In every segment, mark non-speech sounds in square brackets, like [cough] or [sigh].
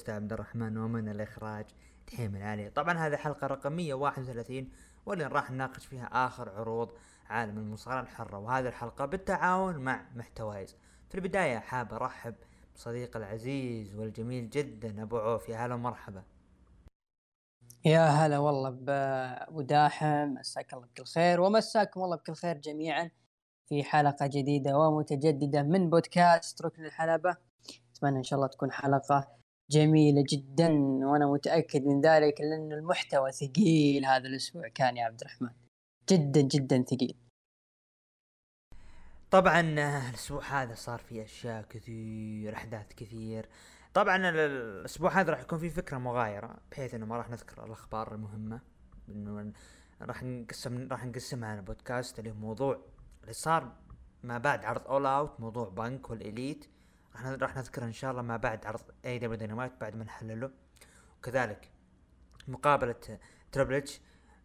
بريستا عبد الرحمن ومن الإخراج تحيم العالي طبعا هذه حلقة رقمية 31 واللي راح نناقش فيها آخر عروض عالم المصارعة الحرة وهذه الحلقة بالتعاون مع محتوايز. في البداية حاب أرحب بصديق العزيز والجميل جدا أبو عوف يا هلا ومرحبا. يا هلا والله بأبو داحم. مساك الله بكل خير ومساكم الله بكل خير جميعا في حلقة جديدة ومتجددة من بودكاست ركن الحلبة. أتمنى إن شاء الله تكون حلقة جميلة جدا وأنا متأكد من ذلك لأن المحتوى ثقيل هذا الأسبوع. كان يا عبد الرحمن. جدا جدا ثقيل. طبعا الأسبوع هذا صار فيه أشياء كثير أحداث كثير. طبعا ال- الأسبوع هذا راح يكون فيه فكرة مغايرة بحيث إنه ما راح نذكر الأخبار المهمة. إنه راح نقسم راح نقسمها على بودكاست اللي هو موضوع اللي صار ما بعد عرض All Out موضوع Punk وال Elite راح ن- راح نذكر إن شاء الله ما بعد عرض AEW Dynamite بعد ما نحلله. وكذلك مقابلة Triple H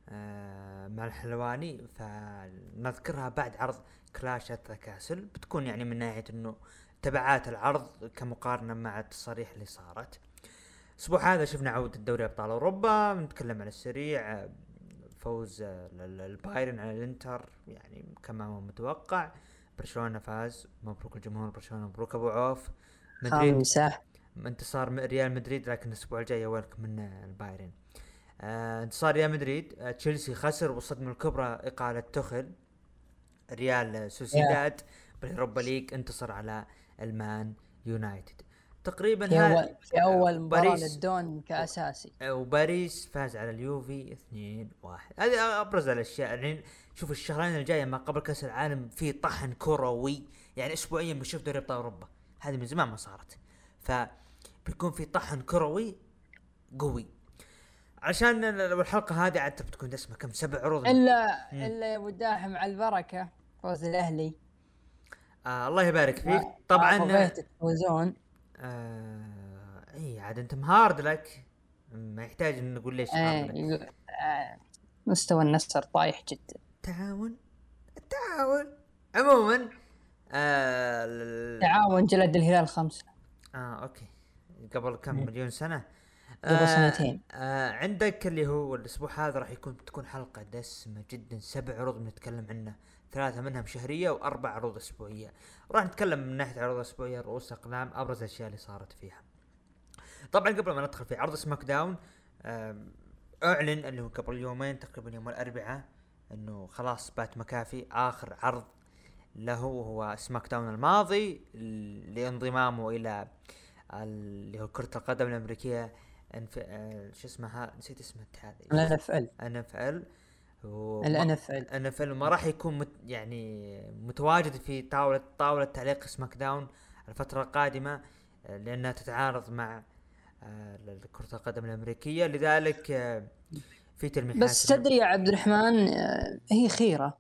آه، مع الحلواني فنذكرها بعد عرض Clash at Castle بتكون يعني من ناحية إنه تبعات العرض كمقارنة مع التصاريح اللي صارت. الأسبوع هذا شفنا عودة دوري أبطال أوروبا بنتكلم على السريع آه، فوز ال- ال- البايرن على الإنتر يعني كما هو متوقع. برشلونة فاز. مبروك الجمهور برشلونة مبروك. أبو عوف مدريد انتصار ريال مدريد لكن الأسبوع الجاي اولكم من البايرن. آه انتصار ريال مدريد. آه تشيلسي خسر والصدمه الكبرى إقالة توخيل ريال سوسيداد بال Europa League انتصر على ال Man United. تقريبا في أول في أول مباراة باريس. للدون كأساسي. آه، وباريس فاز على اليوفي 2-1 هذه أبرز الأشياء. يعني شوف الشهرين الجاية ما قبل كأس العالم في طحن كروي يعني اسبوعيا بنشوف دوري أبطال أوروبا. هذه من زمان ما صارت. ف بيكون في طحن كروي قوي. عشان الحلقة هذه عاد بتكون دسمة كم؟ سبع عروض. إلا مم. إلا يا أبو داحم على البركة فوز الأهلي. آه الله يبارك فيك. آه، طبعا تفوزون. آه إي عاد أنت مهارد لك. ما يحتاج ان نقول ليش. يقول- آه، مستوى النصر طايح جدا. تعاون التعاون. عموما آه ال- تعاون جلد الهلال خمسة. آه أوكي. قبل كم. مليون سنة. قبل سنتين. آه عندك اللي هو الأسبوع هذا راح يكون تكون حلقة دسمة جدا. سبع عروض بنتكلم عنها ثلاثة منها شهرية وأربع عروض أسبوعية. راح نتكلم من ناحية عروض أسبوعية رؤوس أقلام أبرز الأشياء اللي صارت فيها. طبعا قبل ما ندخل في عرض SmackDown آم، أعلن اللي هو قبل يومين تقريبا يوم الأربعاء إنه خلاص بات مكافي آخر عرض له وهو SmackDown الماضي لانضمامه إلى اللي هو كرة القدم الأمريكية انف... آه، شو اسمها؟ نسيت اسم الاتحاد. ال NFL. NFL. ال NFL. NFL ما راح يكون مت يعني متواجد في طاولة طاولة تعليق SmackDown الفترة القادمة آه، لأنها تتعارض مع آه، كرة القدم الأمريكية. لذلك في تلميحات بس تدري يا عبد الرحمن آه، هي خيرة.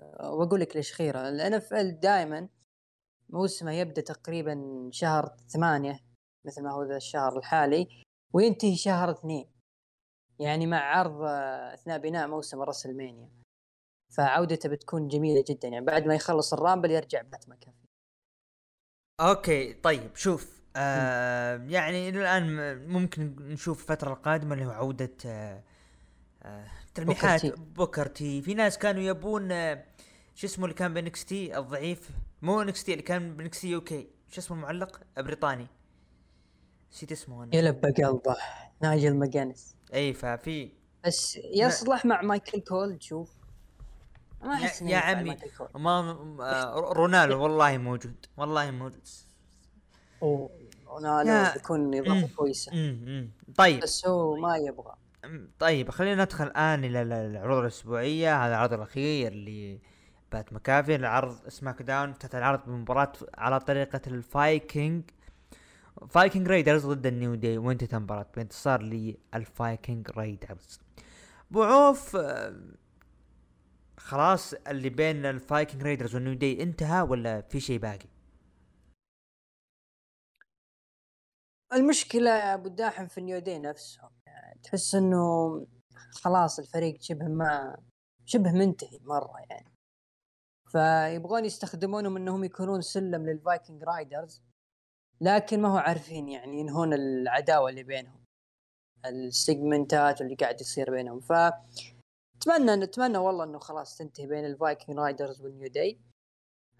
آه، وأقول لك ليش خيرة. ال NFL دائما موسمه يبدأ تقريبا شهر ثمانية مثل ما هو ذا الشهر الحالي وينتهي شهر اثنين. يعني مع عرض آه، أثناء بناء موسم WrestleMania. فعودته بتكون جميلة جدا. يعني بعد ما يخلص ال Rumble يرجع بات مكافي أوكي طيب شوف آه يعني إلى الآن ممكن نشوف الفترة القادمة اللي هو عودة آه تلميحات T. Booker T. في ناس كانوا يبون آه شو اسمه اللي كان ب NXT الضعيف؟ مو NXT اللي كان ب NXT UK شو اسمه المعلق؟ بريطاني. نسيت اسمه أنا. يلب قلبه نايجل ماجانس إي ففي. بس يصلح مع مايكل كول تشوف. ما يا, أحس يا ينفع عمي ما رونالدو والله موجود. والله موجود. يا- رونالدو بيكون إضافة. كويسة. طيب. بس هو ما يبغى. طيب خلينا ندخل الآن إلى ال- العروض الأسبوعية. هذا العرض الأخير اللي بات مكافي العرض سماك داون افتتح العرض بمباراة على طريقة الفايكنج Viking Raiders ضد ال New Day وانتهت المباراة بانتصار لل Viking Raiders ابو عوف آه، خلاص اللي بين ال Viking Raiders وال New Day انتهى ولا في شيء باقي؟ المشكلة يا أبو الداحم في ال New Day نفسهم. تحس إنه خلاص الفريق شبه ما شبه منتهي مرة يعني. فيبغون يستخدمونهم إنهم يكونون سلم لل Viking Raiders لكن ما هو عارفين يعني ينهون العداوة اللي بينهم السيجمنتات اللي قاعد يصير بينهم. ف أتمنى نتمنى والله إنه خلاص تنتهي بين ال Viking Raiders وال New Day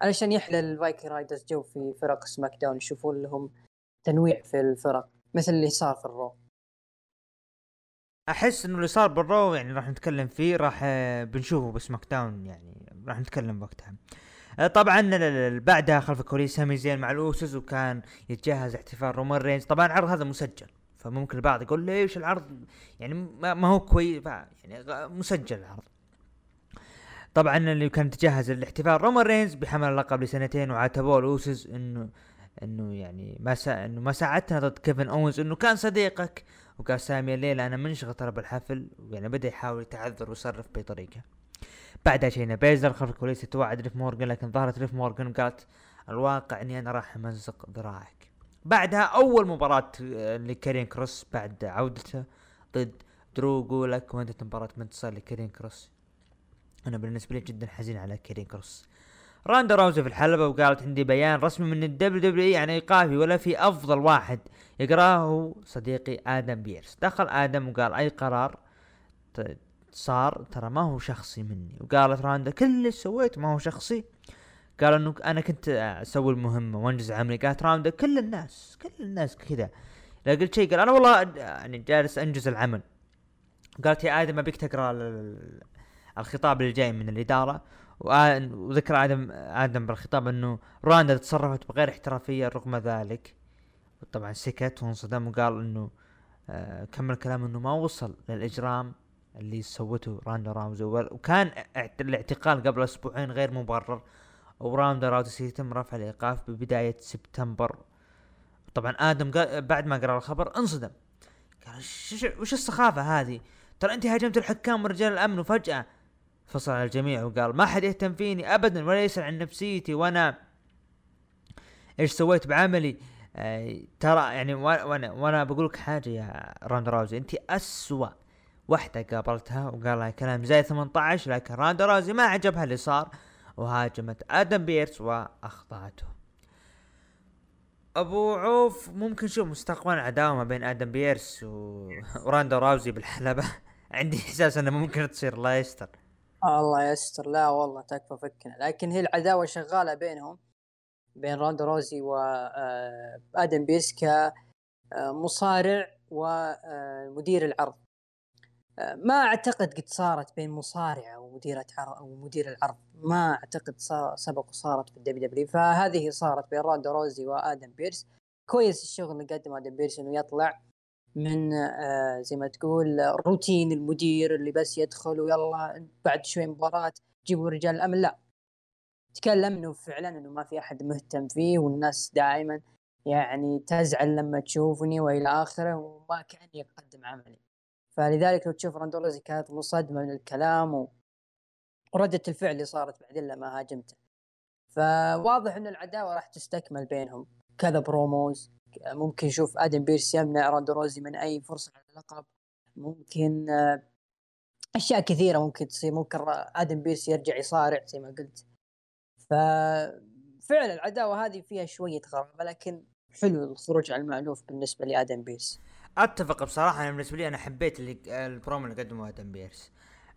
علشان يحلى ال Viking Raiders جو في فرق SmackDown يشوفون لهم تنويع في الفرق مثل اللي صار في ال Raw. أحس إنه اللي صار بال Raw يعني راح نتكلم فيه راح آه، بنشوفه ب SmackDown يعني راح نتكلم وقتها. آه، طبعا بعدها خلف الكواليس سامي زين مع ال Usos وكان يتجهز احتفال رومان رينز. طبعا العرض هذا مسجل فممكن البعض يقول ليش العرض يعني ما هو كويس يعني مسجل العرض. طبعا اللي كان تجهز الاحتفال رومان رينز بحمل اللقب لسنتين وعاتبوه ال Usos إنه إنه يعني ما. إنه ما ساعدتنا ضد كيفن اوينز إنه كان صديقك. وقال سامي الليلة أنا منشغل ترى بالحفل يعني بدأ يحاول يتعذر ويصرف بطريقة. بعدها شاينا بيزلر خلف الكواليس يتوعد ليف مورجان لكن ظهرت ليف مورجان وقالت الواقع إني أنا راح أمزق ذراعك. بعدها أول مباراة لكاريون كروس بعد عودته ضد درو جولاك وانتهت مباراة انتصار لكاريون كروس. أنا بالنسبة لي جدا حزين على كاريون كروس. روندا راوزي في الحلبة وقالت عندي بيان رسمي من ال WWE عن ايقافي ولا في أفضل واحد. يقرأه صديقي آدم بيرس. دخل آدم وقال أي قرار صار؟ ترى ما هو شخصي مني. وقالت راندا كل اللي سويته ما هو شخصي. قال إنه أنا كنت أسوي المهمة وأنجز عملي. قالت راندا كل الناس كل الناس كذا. لا قلت شيء قال أنا والله يعني جالس أنجز العمل. قالت يا آدم أبيك تقرأ الخطاب اللي جاي من الإدارة. وذكر آدم آدم بالخطاب إنه راندا تصرفت بغير احترافية رغم ذلك. طبعا سكت وانصدم وقال إنه آه كمل كلام إنه ما وصل للإجرام اللي سوته راندا راوزي وكان الاعتقال قبل أسبوعين غير مبرر. وراندا راوزي يتم رفع الإيقاف ببداية سبتمبر. طبعا آدم بعد ما قرأ الخبر انصدم. قال وش السخافة هذه؟ ترى أنت هاجمت الحكام ورجال الأمن وفجأة فصل على الجميع وقال ما حد يهتم فيني ابدا ولا يسأل عن نفسيتي وأنا إيش سويت بعملي. آه ترى يعني وأنا وأنا بقول لك حاجة يا روندا راوزي انت أسوأ واحدة قابلتها وقال لها كلام زي 18 لكن روندا راوزي ما عجبها اللي صار وهاجمت آدم بيرس وأخطأته. أبو عوف ممكن نشوف مستقبلا عداوة ما بين آدم بيرس و... وروندا راوزي بالحلبة. [laughs] عندي إحساس إنه ممكن تصير الله يستر الله يستر. لا والله تكفى فكنا. لكن هي العداوة شغالة بينهم بين روندا راوزي وادم آه، بيرس كمصارع ومدير العرض. آه، ما أعتقد قد صارت بين مصارعه ومديره عرض أو مدير العرض. ما أعتقد سبق وصارت في ال WWE. فهذه صارت بين روندا راوزي وادم بيرس. كويس الشغل اللي قدمه آدم بيرس إنه يطلع. من آه زي ما تقول روتين المدير اللي بس يدخل ويلا بعد شوي مباراة جيبوا رجال الأمن. لا تكلم إنه فعلا إنه ما في أحد مهتم فيه والناس دائما يعني تزعل لما تشوفني وإلى آخره وما كاني اقدم عملي. فلذلك لو تشوف روندا راوزي كانت مصدمة من الكلام. وردة الفعل اللي صارت بعدين لما هاجمته. فواضح ان العداوة راح تستكمل بينهم. كذا promos. ممكن نشوف آدم بيرس يمنع روندا راوزي من أي فرصة على اللقب. ممكن آه، أشياء كثيرة ممكن تصير. ممكن آدم بيرس يرجع يصارع زي ما قلت. ففعلا العداوة هذه فيها شوية غرابة لكن حلو الخروج على المألوف بالنسبة لآدم بيرس. أتفق بصراحة. أنا بالنسبة لي أنا حبيت اللي البرومو اللي قدمه آدم بيرس.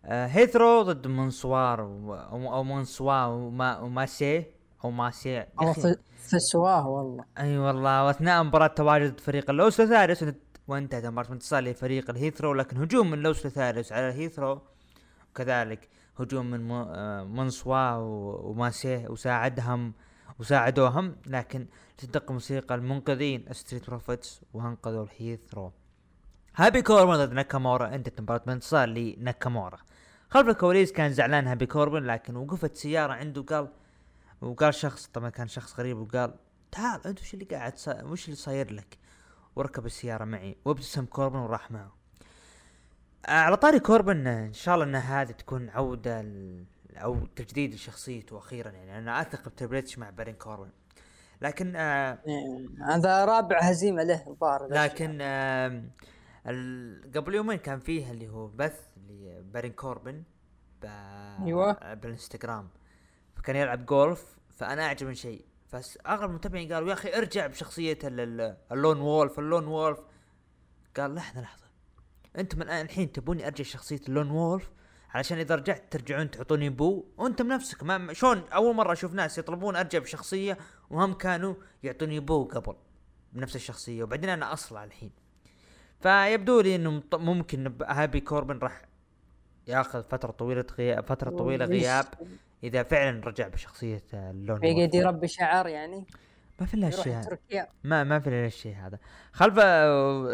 آه هيت رو ضد منصور أو منصوا وما وماسي أو ماسي أو فسواه والله. أي أيوة والله واثناء مباراة تواجد فريق اللوس لوثاريوس. وانتهت مباراه انتصار لفريق الهيت رو لكن هجوم من لوس لوثاريوس على الهيت رو وكذلك هجوم من آه، منصوا وماسيه وساعدهم وساعدوهم لكن تدق موسيقى المنقذين ستريت بروفيتس وانقذوا الهيت رو. هابي كوربن ضد ناكامورا انتهت مباراة بانتصار لناكامورا. خلف الكواليس كان زعلان هابي كوربن لكن وقفت سيارة عنده قال وقال شخص طبعا كان شخص غريب وقال تعال انت وش اللي قاعد سا... وش اللي صاير لك؟ وركب السيارة معي وابتسم كوربن وراح معه على طاري كوربن إن شاء الله إن هذه تكون عودة ل... أو تجديد لشخصيته أخيرا يعني أنا أثق بتريبل إتش مع بارون كوربن. لكن آه هذا رابع هزيمة له الظاهر لكن آه قبل يومين كان فيه اللي هو بث لبارون كوربن ب... أيوه. بالإنستغرام. فكان يلعب جولف فأنا اعجبني شيء. فاغلب المتابعين قالوا يا أخي ارجع بشخصية ال lone wolf ال lone wolf. قال لحظة لحظة. أنتم الآن الحين تبوني أرجع شخصية ال lone wolf؟ علشان إذا رجعت ترجعون تعطوني boo؟ وانت بنفسك ما شلون أول مرة أشوف ناس يطلبون أرجع بشخصية وهم كانوا يعطوني boo قبل بنفس الشخصية وبعدين أنا أصلع الحين. فيبدو لي إنه ممكن هابي كوربن راح ياخذ فترة طويلة غياب فترة طويلة غياب. إذا فعلا رجع بشخصية ال lone يقعد يربي شعر يعني؟ ما في إلا الشيء هذا. ما ما في إلا الشيء هذا. خلف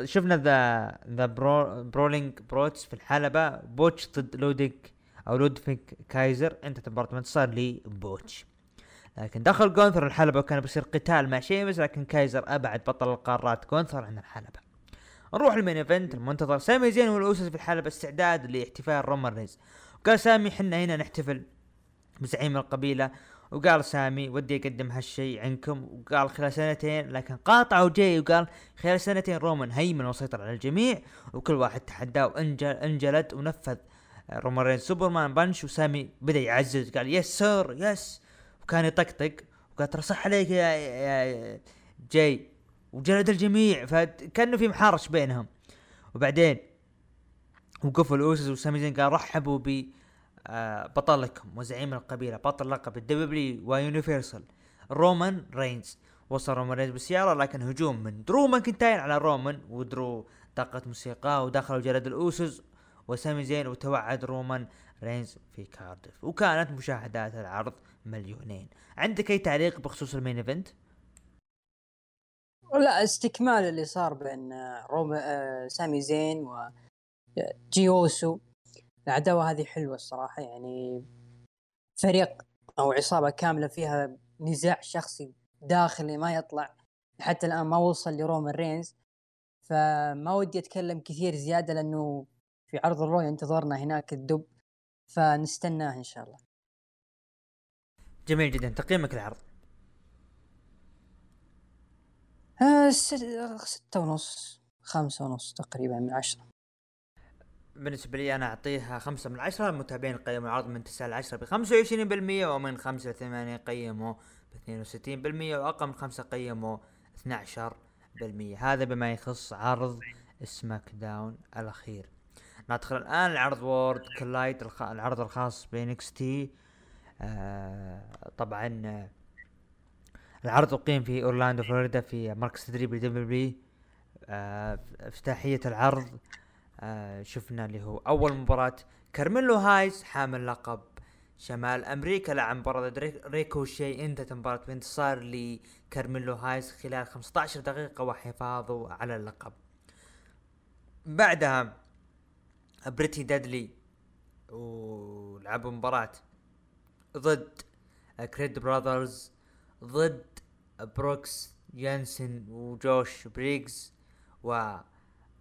شفنا ذا ذا برو برولينج بروتس في الحلبة. بوتش ضد لوديك أو لودفيك كايزر. انتهت مباراة انتصار لبوتش. لكن دخل جونثر الحلبة وكان بيصير قتال مع شيمس لكن كايزر أبعد بطل القارات جونثر عن الحلبة. نروح ال main event المنتظر سامي زين والاوسوس في الحلبة استعداد لاحتفال رومان رينز. وقال سامي حنا هنا نحتفل بزعيم القبيلة وقال سامي ودي أقدم هالشيء عندكم وقال خلال سنتين لكن قاطعوا جاي وقال خلال سنتين رومان هيمن وسيطر على الجميع وكل واحد تحداه وانجلد ونفذ رومان superman punch وسامي بدأ يعزز قال yes sir yes وكان يطقطق وقال ترى صح عليك يا, يا جاي. وجلد الجميع فكأنه في محارش بينهم. وبعدين وقفوا الأوسوس وسامي زين قال رحبوا ب آه، بطلكم وزعيم القبيلة بطل لقب ال WWE و universal رومان رينز وصل رومان رينز بالسيارة لكن هجوم من درو ماكنتاير على رومان ودرو دقت موسيقاه ودخلوا جلد الاوسوس وسامي زين وتوعد رومان رينز في كاردف وكانت مشاهدات العرض مليونين. عندك أي تعليق بخصوص ال main event؟ لا استكمال اللي صار بين آه، روما آه سامي زين و جي أوسو. العداوة هذه حلوة الصراحة يعني فريق أو عصابة كاملة فيها نزاع شخصي داخلي ما يطلع حتى الآن ما وصل لرومان رينز. فما ودي أتكلم كثير زيادة لأنه في عرض الرو ينتظرنا هناك الدب فنستناه إن شاء الله. جميل جدا. تقييمك العرض آه ستة ونص خمسة ونص تقريبا من عشرة. بالنسبة لي أنا أعطيها خمسة من عشرة المتابعين قيموا العرض من تسعة لعشرة بخمسة وعشرين بالمية ومن خمسة لثمانية قيموا باثنين وستين بالمية وأقل من خمسة قيموا اثنى عشر بالمية. هذا بما يخص عرض SmackDown الأخير. ندخل الآن لعرض Worlds Collide العرض الخاص ب NXT آه طبعا آه العرض أقيم في أورلاندو فلوريدا في مركز تدريب ل WWE آه افتتاحية العرض آه شفنا اللي هو أول مباراة كارميلو هايز حامل لقب شمال أمريكا. لعب مباراة ريكوشي انتهت المباراة بانتصار لكارميلو هايز خلال 15 دقيقة وحفاظه على اللقب. بعدها بريتي دادلي ولعبوا مباراة ضد كريد براذرز ضد بروكس يانسن وجوش بريغز و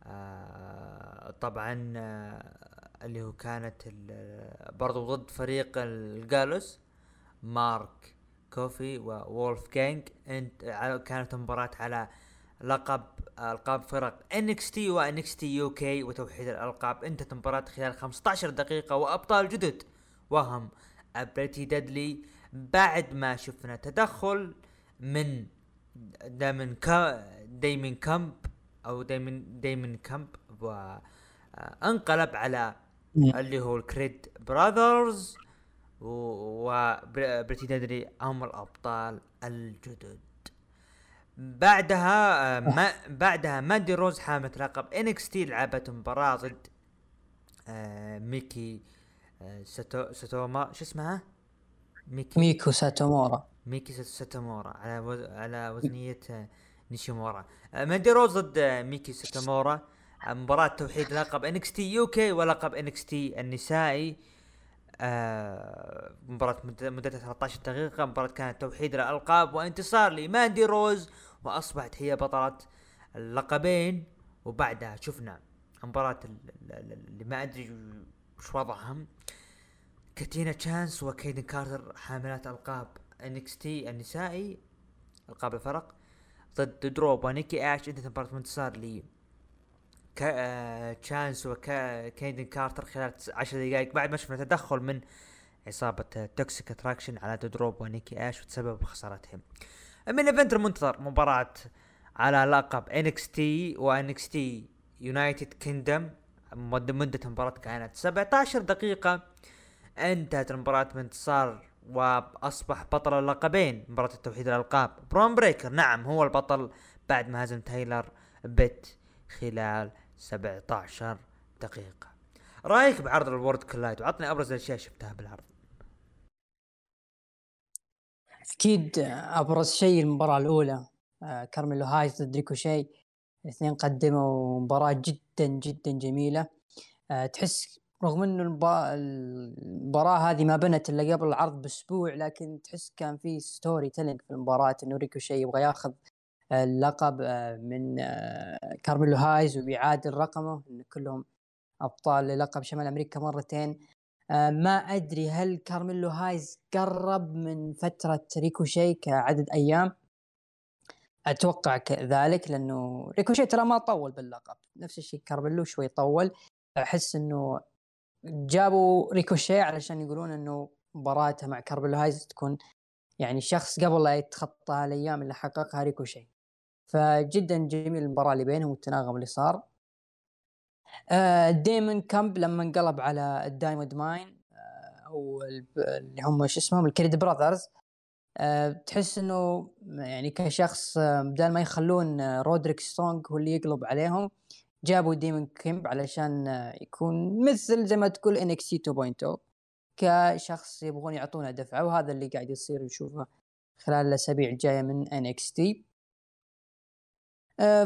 آه طبعا آه اللي هو كانت برضو ضد فريق الجالوس مارك كوفي وولفجانج انت كانت مباراة على لقب ألقاب فرق NXT و NXT UK وتوحيد الألقاب. انتهت المباراة خلال 15 دقيقة وأبطال جدد وهم بريتي دادلي بعد ما شفنا تدخل من ديمون كيمب أو ديمون ديمون كيمب وانقلب على اللي هو الكريد براذرز وبريتي دادلي هم الأبطال الجدد. بعدها ما بعدها ماندي روز حاملة لقب NXT لعبت مباراة ضد آه، ميكي آه، ساتو ساتوما. شو اسمها؟ ميكي. ميكو ساتومورا. ميكي ساتومورا على وز... على وزنية نيشيمورا. ماندي روز ضد ميكي ساتومورا مباراة توحيد لقب NXT UK ولقب NXT النسائي. آه مباراة مدتها 13 دقيقة. مباراة كانت توحيد الألقاب وانتصار لماندي روز وأصبحت هي بطلة اللقبين وبعدها شفنا مباراة اللي ما أدري وش وضعهم. كاتينا تشانس وكايدن كارتر حاملات ألقاب NXT النسائي ألقاب الفرق. ضد دودروب ونيكي اش انتهت مباراة انتصار ل كا... آه... تشانس وكايدن كارتر خلال عشر دقائق بعد ما شفنا تدخل من عصابة توكسيك اتراكشن على دودروب ونيكي اش وتسبب بخسارتهم main event المنتظر مباراة على لقب NXT و NXT United Kingdom مدة المباراة كانت 17 دقيقة. انتهت المباراة بانتصار وأصبح بطل اللقبين مباراة التوحيد الالقاب برون بريكر نعم هو البطل بعد ما هزم تايلر بيت خلال 17 دقيقة. رأيك بعرض ال Worlds Collide؟ وعطني أبرز الأشياء شفتها بالعرض. أكيد أبرز شيء المباراة الأولى. آه، كارميلو هايز ضد ريكوشي. الاثنين قدموا مباراة جدا جدا جميلة. آه، تحس رغم إنه المباراة هذه ما بنت إلا قبل العرض بأسبوع لكن تحس كان في storytelling في المباراة إنه ريكوشي يبغى ياخذ اللقب آه، من كارميلو هايز وبيعادل رقمه إن كلهم أبطال للقب شمال أمريكا مرتين. ما أدري هل كارميلو هايز قرب من فترة ريكوشي كعدد أيام؟ أتوقع كذلك لأنه ريكوشي ترى ما طول باللقب. نفس الشيء كارميلو شوي طول. أحس إنه جابوا ريكوشي علشان يقولون إنه مباراته مع كارميلو هايز تكون يعني شخص قبل لا يتخطى الأيام اللي حققها ريكوشي فجدا جميل المباراة اللي بينهم والتناغم اللي صار. آه ديمون كيمب لما انقلب على الدايموند ماين آه أو اللي هم شو اسمهم؟ الكريد براذرز. أه تحس إنه يعني كشخص آه، بدل ما يخلون آه، رودريك سترونج هو اللي يقلب عليهم جابوا ديمون كيمب علشان آه، يكون مثل زي ما تقول NXT 2.0 كشخص يبغون يعطونه دفعة وهذا اللي قاعد يصير نشوفه خلال الأسابيع الجاية من NXT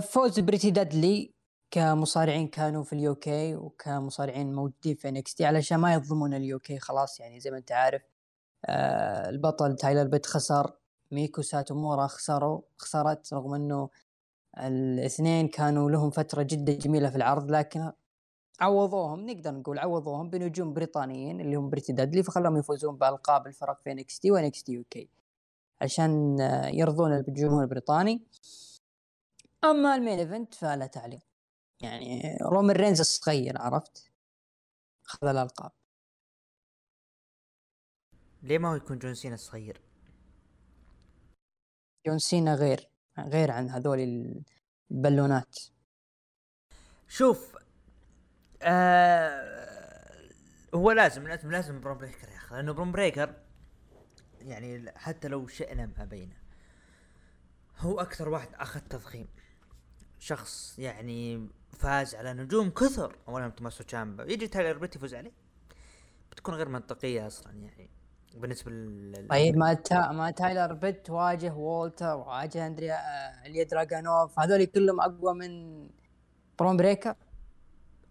فوز بريتي دادلي كمصارعين كانوا في ال UK وكمصارعين موجودين في NXT علشان ما يظلمون ال UK خلاص يعني زي ما أنت عارف آه البطل تايلر بيت خسر ميكو ساتومورا خسروا خسرت رغم إنه الاثنين كانوا لهم فترة جدا جميلة في العرض لكن عوضوهم نقدر نقول عوضوهم بنجوم بريطانيين اللي هم بريتي دادلي فخلهم يفوزون بألقاب الفرق في NXT و NXT UK عشان يرضون الجمهور البريطاني. أما ال main event فلا تعليق يعني رومان رينز الصغير عرفت؟ خذ الألقاب. ليه ما هو يكون جون سينا الصغير جون سينا غير. غير عن هذول البالونات. شوف آه هو لازم لازم لازم برون بريكر يا أخي لأنه برون بريكر يعني حتى لو شئنا ما ابينا هو أكثر واحد أخذ تضخيم. شخص يعني فاز على نجوم كثر اولهم توماسو تشامبا يجي تايلر بيت يفوز عليه. بتكون غير منطقية أصلا يعني. بالنسبة لل طيب ما تا... ما تايلر بيت واجه وولتر واجه أندريا آه، إليا دراجانوف هذول كلهم أقوى من برون بريكر؟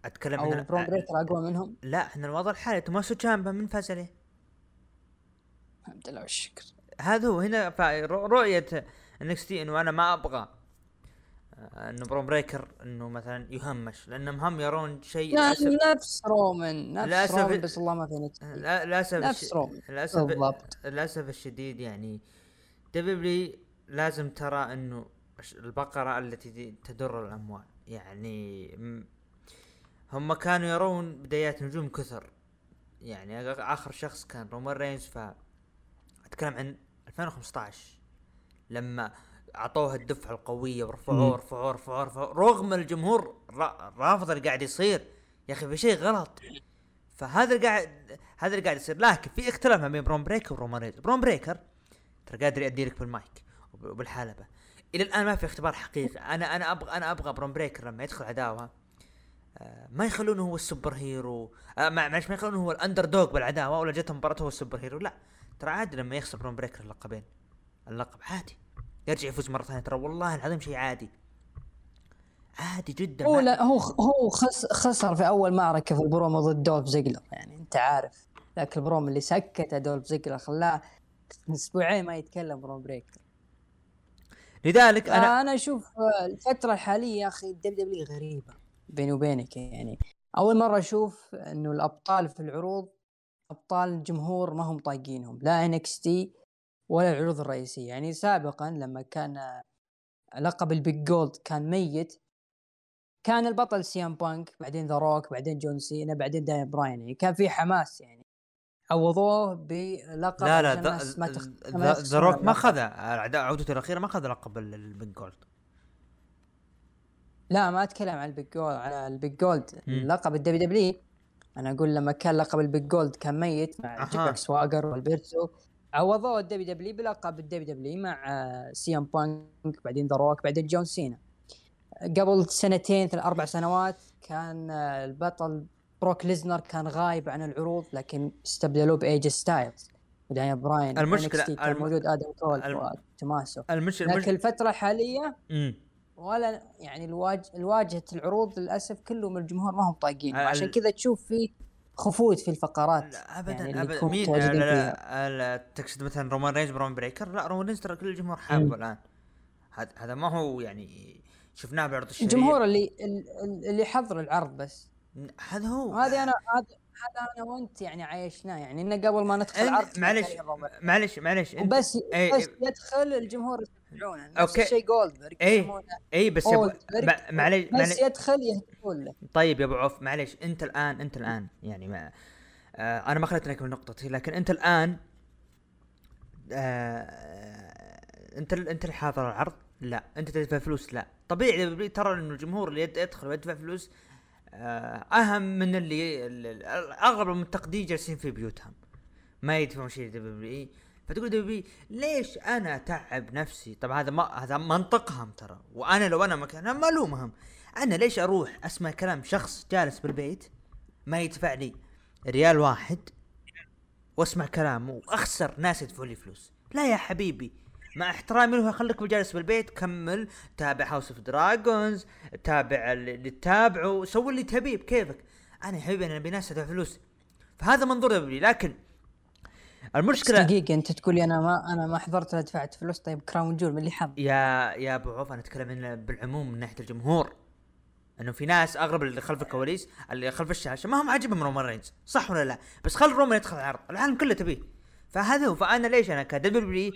أتكلم أو برون بريكر أقوى منهم؟ لا إحنا الوضع الحالي توماسو تشامبا من فاز عليه. الحمد لله والشكر. هذا هو هنا رؤية NXT انه أنا ما أبغى إنه برون بريكر إنه مثلا يهمش لأن مهم يرون شيء للاسف نفس رومان نفس للأسف رومان بس الله ما في نفس للأسف نفس رومان للاسف بالضبط. للأسف الشديد يعني WWE لازم ترى إنه البقرة التي تدر الأموال. يعني هم كانوا يرون بدايات نجوم كثر. يعني آخر شخص كان رومان رينز ف أتكلم عن 2015 لما اعطوه الدفعة القوية ورفعوه رفعوه رفعوه رفعوه رغم الجمهور رافض اللي قاعد يصير. يا أخي في شيء غلط. فهذا اللي قاعد هذا اللي قاعد يصير. لكن في اختلاف ما بين برون بريكر ورومان رينز. برون بريكر ترى قادر يأدي لك بالمايك وبالحلبة. إلى الآن ما في اختبار حقيقي. أنا أنا أبغى أنا أبغى برون بريكر لما يدخل عداوه آه، ما يخلونه هو ال super hero. آه، معلش ما يخلونه هو ال underdog بالعداوة ولا جت مباراه هو ال super hero. لا ترى عادي لما يخسر برون بريكر اللقبين. اللقب عادي. يرجع يفوز مرة ثانية. ترى والله العظيم شيء عادي. عادي جدا. هو لا هو هو خس خسر في أول معركه في البرومو ضد دولف زيجلر. يعني أنت عارف. ذاك البروم اللي سكته دولف زيجلر خلاه أسبوعين ما يتكلم برون بريكر لذلك أنا أنا أشوف الفترة الحالية يا أخي ال WWE غريبة بيني وبينك. يعني أول مرة أشوف إنه الأبطال في العروض أبطال الجمهور ما هم طايقينهم. لا NXT ولا العروض الرئيسية. يعني سابقا لما كان لقب ال Big Gold كان ميت كان البطل سي إم بانك بعدين ذا روك بعدين جون سينا بعدين دانيال براين. يعني كان في حماس يعني. عوضوه بلقب لا لا ذا- تخ... روك ما اعداء عودته الأخيرة ما اخذ لقب ال- ال Big Gold. لا ما أتكلم عن ال Big Gold على ال Big Gold. لقب ال WWE أنا أقول لما كان لقب ال Big Gold كان ميت مع. جاك سواجر والبرتو عوضوه الدبليو دبليو بلقب الدبليو دبليو مع آه، سي إم بانك بعدين ذا روك بعدين جون سينا. قبل سنتين ثلاث أربع سنوات كان آه، البطل بروك ليزنر كان غايب عن العروض لكن استبدلوه بإيه جي ستايلز ودانيال براين NXT كان الم- موجود آدم كول الم- وتوماسو المشكلة لكن المشكلة الفترة الحالية ولا يعني الواج... الواجهة العروض للأسف كلهم الجمهور ما هم طايقين ال- وعشان كذا تشوف في خفوت في الفقرات لا ابدا يعني ابدا مين لا لا. لا تقصد مثلا رومان رينز برون بريكر لا رومان رينز ترى كل الجمهور حابه. الآن هذا ما هو يعني شفناه بعرض الشهريه الجمهور اللي ال- اللي يحضر العرض بس هذا هو هذه أنا هذا أنا وأنت يعني عايشناه يعني إنه قبل ما ندخل العرض معلش. معلش معلش وبس إيه، بس إيه. يدخل الجمهور يتابعونه نفس okay. الشيء جولدبرغ. يسمونه اي بس معلش بس يدخل يهتفون له طيب يا أبو عوف معلش أنت الآن أنت الآن. يعني ما آه أنا ما خليت لك من نقطتي لكن أنت الآن آه أنت أنت اللي حاضر العرض؟ لا. أنت تدفع فلوس؟ لا. طبيعي ترى إنه الجمهور اللي يد- يدخل ويدفع فلوس آه أهم من اللي ال- ال- أغلب المنتقدين جالسين في بيوتهم. ما يدفعون شيء WWE. فتقول WWE ليش أنا أتعب نفسي؟ طبعا هذا ما هذا منطقهم ترى. وأنا لو أنا مكانهم ما الومهم أنا ليش أروح أسمع كلام شخص جالس بالبيت ما يدفع لي ريال واحد وأسمع كلامه وأخسر ناس يدفعوا لي فلوس. لا يا حبيبي. مع احترامي له خليك جالس بالبيت كمل. تابع House of Dragons تابع اللي تتابعه سوي اللي تبيه بكيفك. أنا يا حبيبي أنا أبي ناس تدفع فلوس. فهذا منظور لكن المشكلة دقيقه انت تقول لي أنا ما أنا ما حضرت ولا دفعت فلوس طيب Crown Jewel من اللي حضر يا يا أبو عوف أنا أتكلم بالعموم من ناحية الجمهور إنه في ناس اغلب اللي خلف الكواليس اللي خلف الشاشة ما هم عاجبهم رومان رينز صح ولا لا؟ بس خل رومان يدخل العرض العالم كله تبيه. فهذا هو. فأنا ليش أنا ك WWE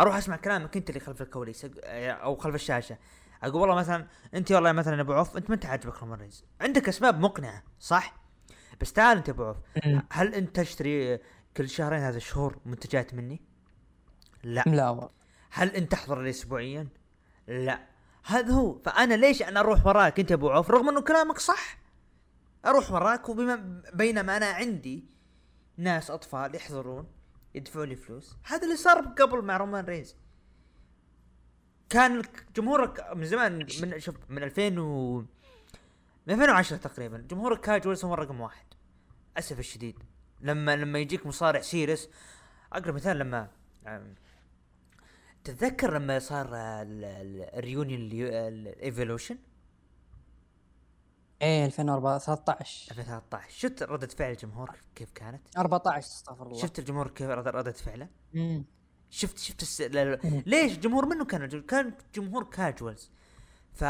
أروح أسمع كلامك أنت اللي خلف الكواليس أو خلف الشاشة؟ أقول والله مثلا أنت والله مثلا يا أبو عوف أنت ما أنت عاجبك رومان رينز؟ عندك أسباب مقنعة صح؟ بس تعال أنت يا أبو عوف هل أنت تشتري كل شهرين هذا الشهور منتجات مني؟ لا. لا والله هل انت تحضر لي اسبوعيا؟ لا. هذا هو. فأنا ليش أنا أروح وراك؟ أنت يا أبو عوف رغم أنه كلامك صح. أروح وراك وبما بينما أنا عندي ناس أطفال يحضرون يدفعوا لي فلوس. هذا اللي صار قبل مع رومان رينز. كان جمهورك من زمان من شوف من 2000 و من 2010 تقريبا جمهور ال casuals هو رقم واحد. أسف الشديد. لما لما يجيك مصارع serious أقرب مثال لما تتذكر لما صار ال reunion ال Evolution إيه 2014 13 2013 شفت ردة فعل الجمهور كيف كانت؟ 14 استغفر الله شفت الجمهور كيف رد- ردة فعله؟ مم. شفت شفت الس... ليش جمهور منه كان الجمهور؟ كان جمهور casuals ف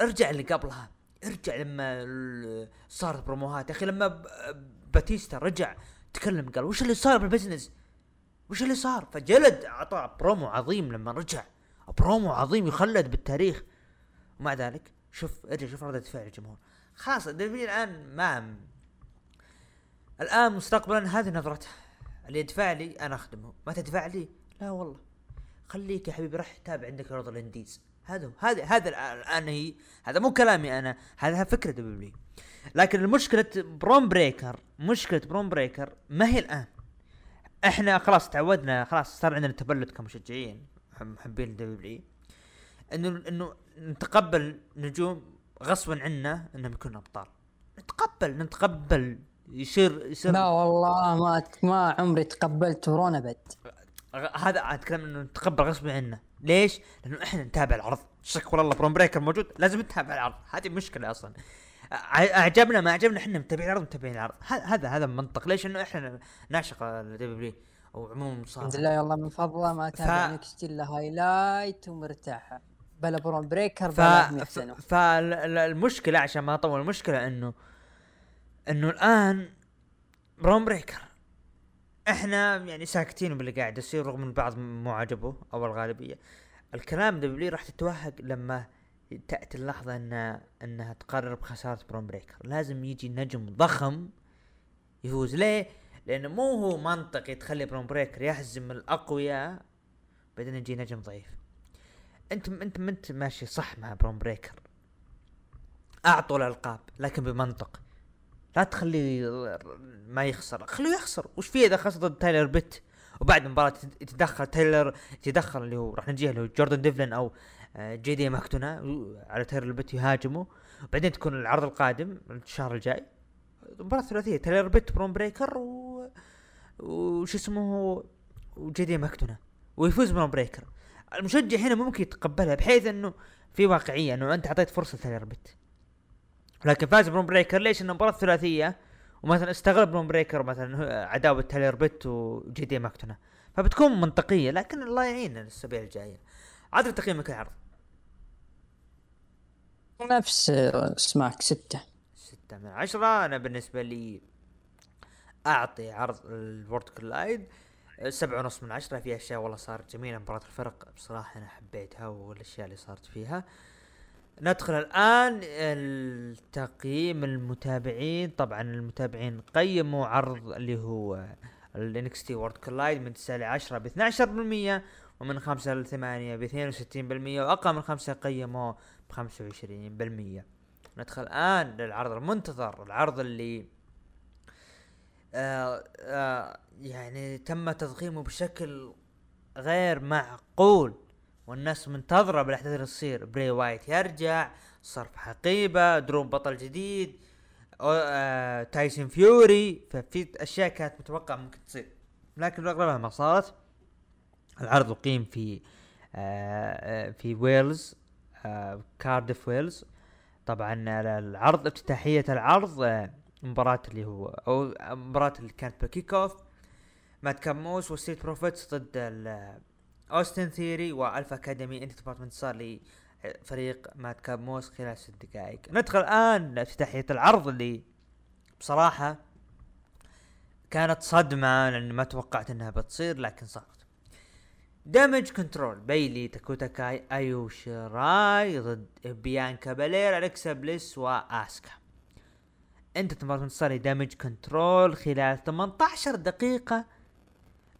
ارجع اللي قبلها ارجع لما صارت بروموهات يا أخي لما ب- باتيستا رجع تكلم قال وش اللي صار بال business؟ وش اللي صار؟ فجلد اعطى برومو عظيم لما رجع. برومو عظيم يخلد بالتاريخ. ومع ذلك شوف ارجع شوف ردة فعل الجمهور خلاص WWE الآن ما الآن مستقبلا هذه نظرته. اللي يدفع لي أنا أخدمه. ما تدفع لي؟ لا والله. خليك يا حبيبي راح تابع عندك عروض ال indies هذا هذا هذا الان هي هذا مو كلامي أنا هذا فكرة WWE لكن المشكلة برون بريكر مشكلة برون بريكر ما هي الآن. إحنا خلاص تعودنا خلاص صار عندنا تبلد كمشجعين محبين WWE إنه إنه نتقبل نجوم غصبا عنا إنهم يكونوا أبطال. نتقبل نتقبل يصير يصير لا والله ما ما عمري تقبلت ورون ابد هذا اتكلم إنه نتقبل غصب عنا. ليش؟ لأنه إحنا نتابع العرض. شك والله برون بريكر موجود لازم نتابع العرض. هذه مشكلة أصلا. أعجبنا ما أعجبنا إحنا متابعين العرض متابعين العرض. هذا هذا منطق. ليش؟ انه إحنا نعشق ال WWE أو عموما المصارعه الحمد لله والله من فضله ما اتابع ف- NXT الا highlight ومرتاحه بلا برون بريكر. بلا ف... فالمشكلة عشان ما أطول المشكلة إنه إنه الآن برون بريكر إحنا يعني ساكتين باللي قاعد يصير رغم إن البعض مو عاجبه أو الغالبية. الكلام WWE راح تتوهق لما تأتي اللحظة ان إنها تقرر بخسارة برون بريكر. لازم يجي نجم ضخم يفوز. ليه؟ لأنه مو هو منطقي تخلي برون بريكر يهزم الأقوياء بعدين يجي نجم ضعيف. أنت أنت أنت ماشي صح مع برون بريكر. أعطوا الألقاب لكن بمنطق. لا تخليه ما يخسر. خليه يخسر. وش فيه إذا خسر ضد تايلر بيت؟ وبعد المباراة يتدخل تايلر يتدخل اللي هو راح نجيه اللي هو جوردن ديفلن أو آه، جي دي ماكدونا على تايلر بيت يهاجمه. وبعدين تكون العرض القادم الشهر الجاي. مباراة ثلاثية تايلر بيت برون بريكر و وش اسمه وجي دي ماكدونا. ويفوز برون بريكر. المشجع هنا ممكن يتقبلها بحيث إنه في واقعية إنه أنت أعطيت فرصة لتايلر بيت. لكن فاز برون بريكر ليش؟ إنه مباراة ثلاثية ومثلا استغل برون بريكر مثلا عداوة تايلر بيت وجي دي ماكدونا. فبتكون منطقية لكن الله يعيننا الأسابيع الجاية. عاد تقييمك العرض نفس سماك ستة. ستة من عشرة. أنا بالنسبة لي أعطي عرض الورد كلايد. سبعة ونص من عشرة. في أشياء والله صارت جميلة. مباراة الفرق بصراحة أنا حبيتها والأشياء اللي صارت فيها. ندخل الآن التقييم المتابعين. طبعا المتابعين قيموا عرض اللي هو الانكس تي وورد كلايد من 9 ل 10 ب 12% ومن 5 ل 8 ب 62% وأقل من 5 قيموا ب 25% ندخل الآن للعرض المنتظر العرض اللي آه آه يعني تم تضخيمه بشكل غير معقول. والناس منتظرة بالأحداث اللي تصير. بري وايت يرجع صرف حقيبة دروم بطل جديد آه تايسون فيوري. ففي أشياء كانت متوقعة ممكن تصير. لكن اغلبها ما صارت العرض اقيم في آه, آه، في ويلز آه كاردف ويلز. طبعا العرض افتتاحية العرض آه مباراة اللي هو أو مباراة اللي كانت بال kick-off. ماد كاب موس و ستريت بروفيتس ضد أوستن ثيوري والفا أكاديمي انت تبغى انتصار لفريق ماد كاب موس خلال ست دقائق. ندخل الآن لافتتاحية العرض اللي بصراحة كانت صدمة لأن ما توقعت إنها بتصير لكن صارت. دامج كنترول بيلي داكوتا كاي أيو شيراي ضد بيانكا بلير الكسا بليس وآسكا. انت تبغى تنتصر دامج كنترول خلال 18 دقيقة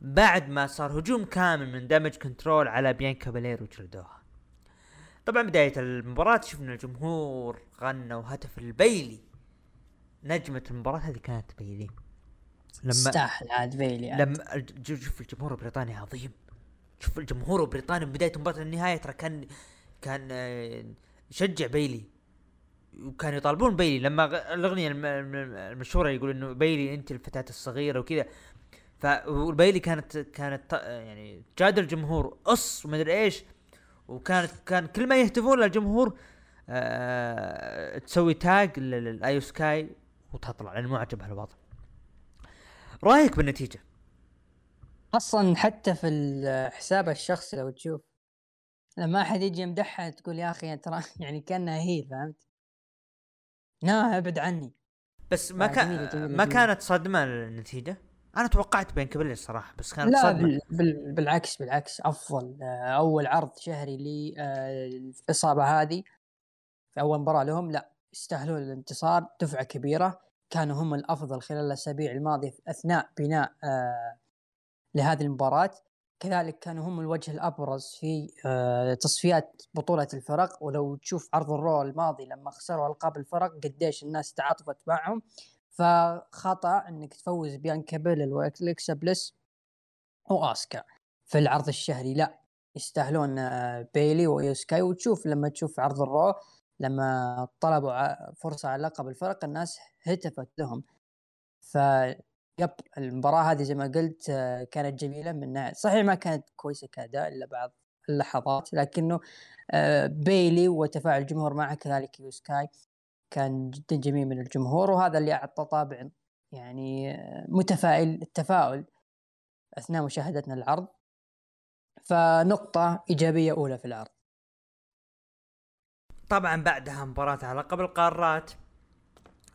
بعد ما صار هجوم كامل من دامج كنترول على بيانكا بلير وجلدوها. طبعا بداية المباراة شفنا الجمهور غنى وهتف لبيلي. نجمة المباراة هذه كانت بيلي. لما استاهل عاد بيلي عاد. لما شوف الجمهور البريطاني عظيم. شوف الجمهور البريطاني من بداية المباراة للنهاية ترى كان كان آه، يشجع بيلي. وكانوا يطالبون بيلي. لما الأغنية المشهورة يقول إنه بيلي أنت الفتاة الصغيرة وكذا. فبيلي كانت كانت يعني جاد الجمهور قص ومدري إيش وكانت كان كل ما يهتفون للجمهور آه تسوي تاج للايو سكاي وتطلع لأنه مو عجبها الوضع. رأيك بالنتيجة؟ أصلا حتى في الحساب الشخصي لو تشوف لما احد يجي يمدحها تقول يا أخي ترى [laughs] يعني كأنها هي فهمت؟ لا ابعد عني. بس ما كان ما كانت صدمة النتيجه أنا توقعت بين كبير الصراحة بس كانت لا صدمة. بال... بال... بالعكس بالعكس أفضل. أول عرض شهري للاصابه آه، هذه في أول مباراة لهم لا يستاهلون الانتصار دفعة كبيرة. كانوا هم الأفضل خلال الأسابيع الماضية أثناء بناء آه لهذه المباراة. كذلك كانوا هم الوجه الأبرز في آه، تصفيات بطولة الفرق. ولو تشوف عرض الرو الماضي لما خسروا ألقاب الفرق قديش الناس تعاطفت معهم. فخطأ إنك تفوز بيانكا بيل واكسا بلس واسكا في العرض الشهري لا يستاهلون آه، بيلي وايو سكاي. وتشوف لما تشوف عرض الرو لما طلبوا فرصة على لقب الفرق الناس هتفت لهم. ف يب المباراة هذه زي ما قلت آه، كانت جميلة من ناحية صحيح ما كانت كويسة كأداء إلا بعض اللحظات لكنه آه، بيلي وتفاعل الجمهور معه كذلك ايو سكاي. كان جدا جميل من الجمهور وهذا اللي أعطى طابع يعني متفائل التفاؤل أثناء مشاهدتنا العرض. فنقطة إيجابية أولى في العرض. طبعا بعدها مباراة على قبل القارات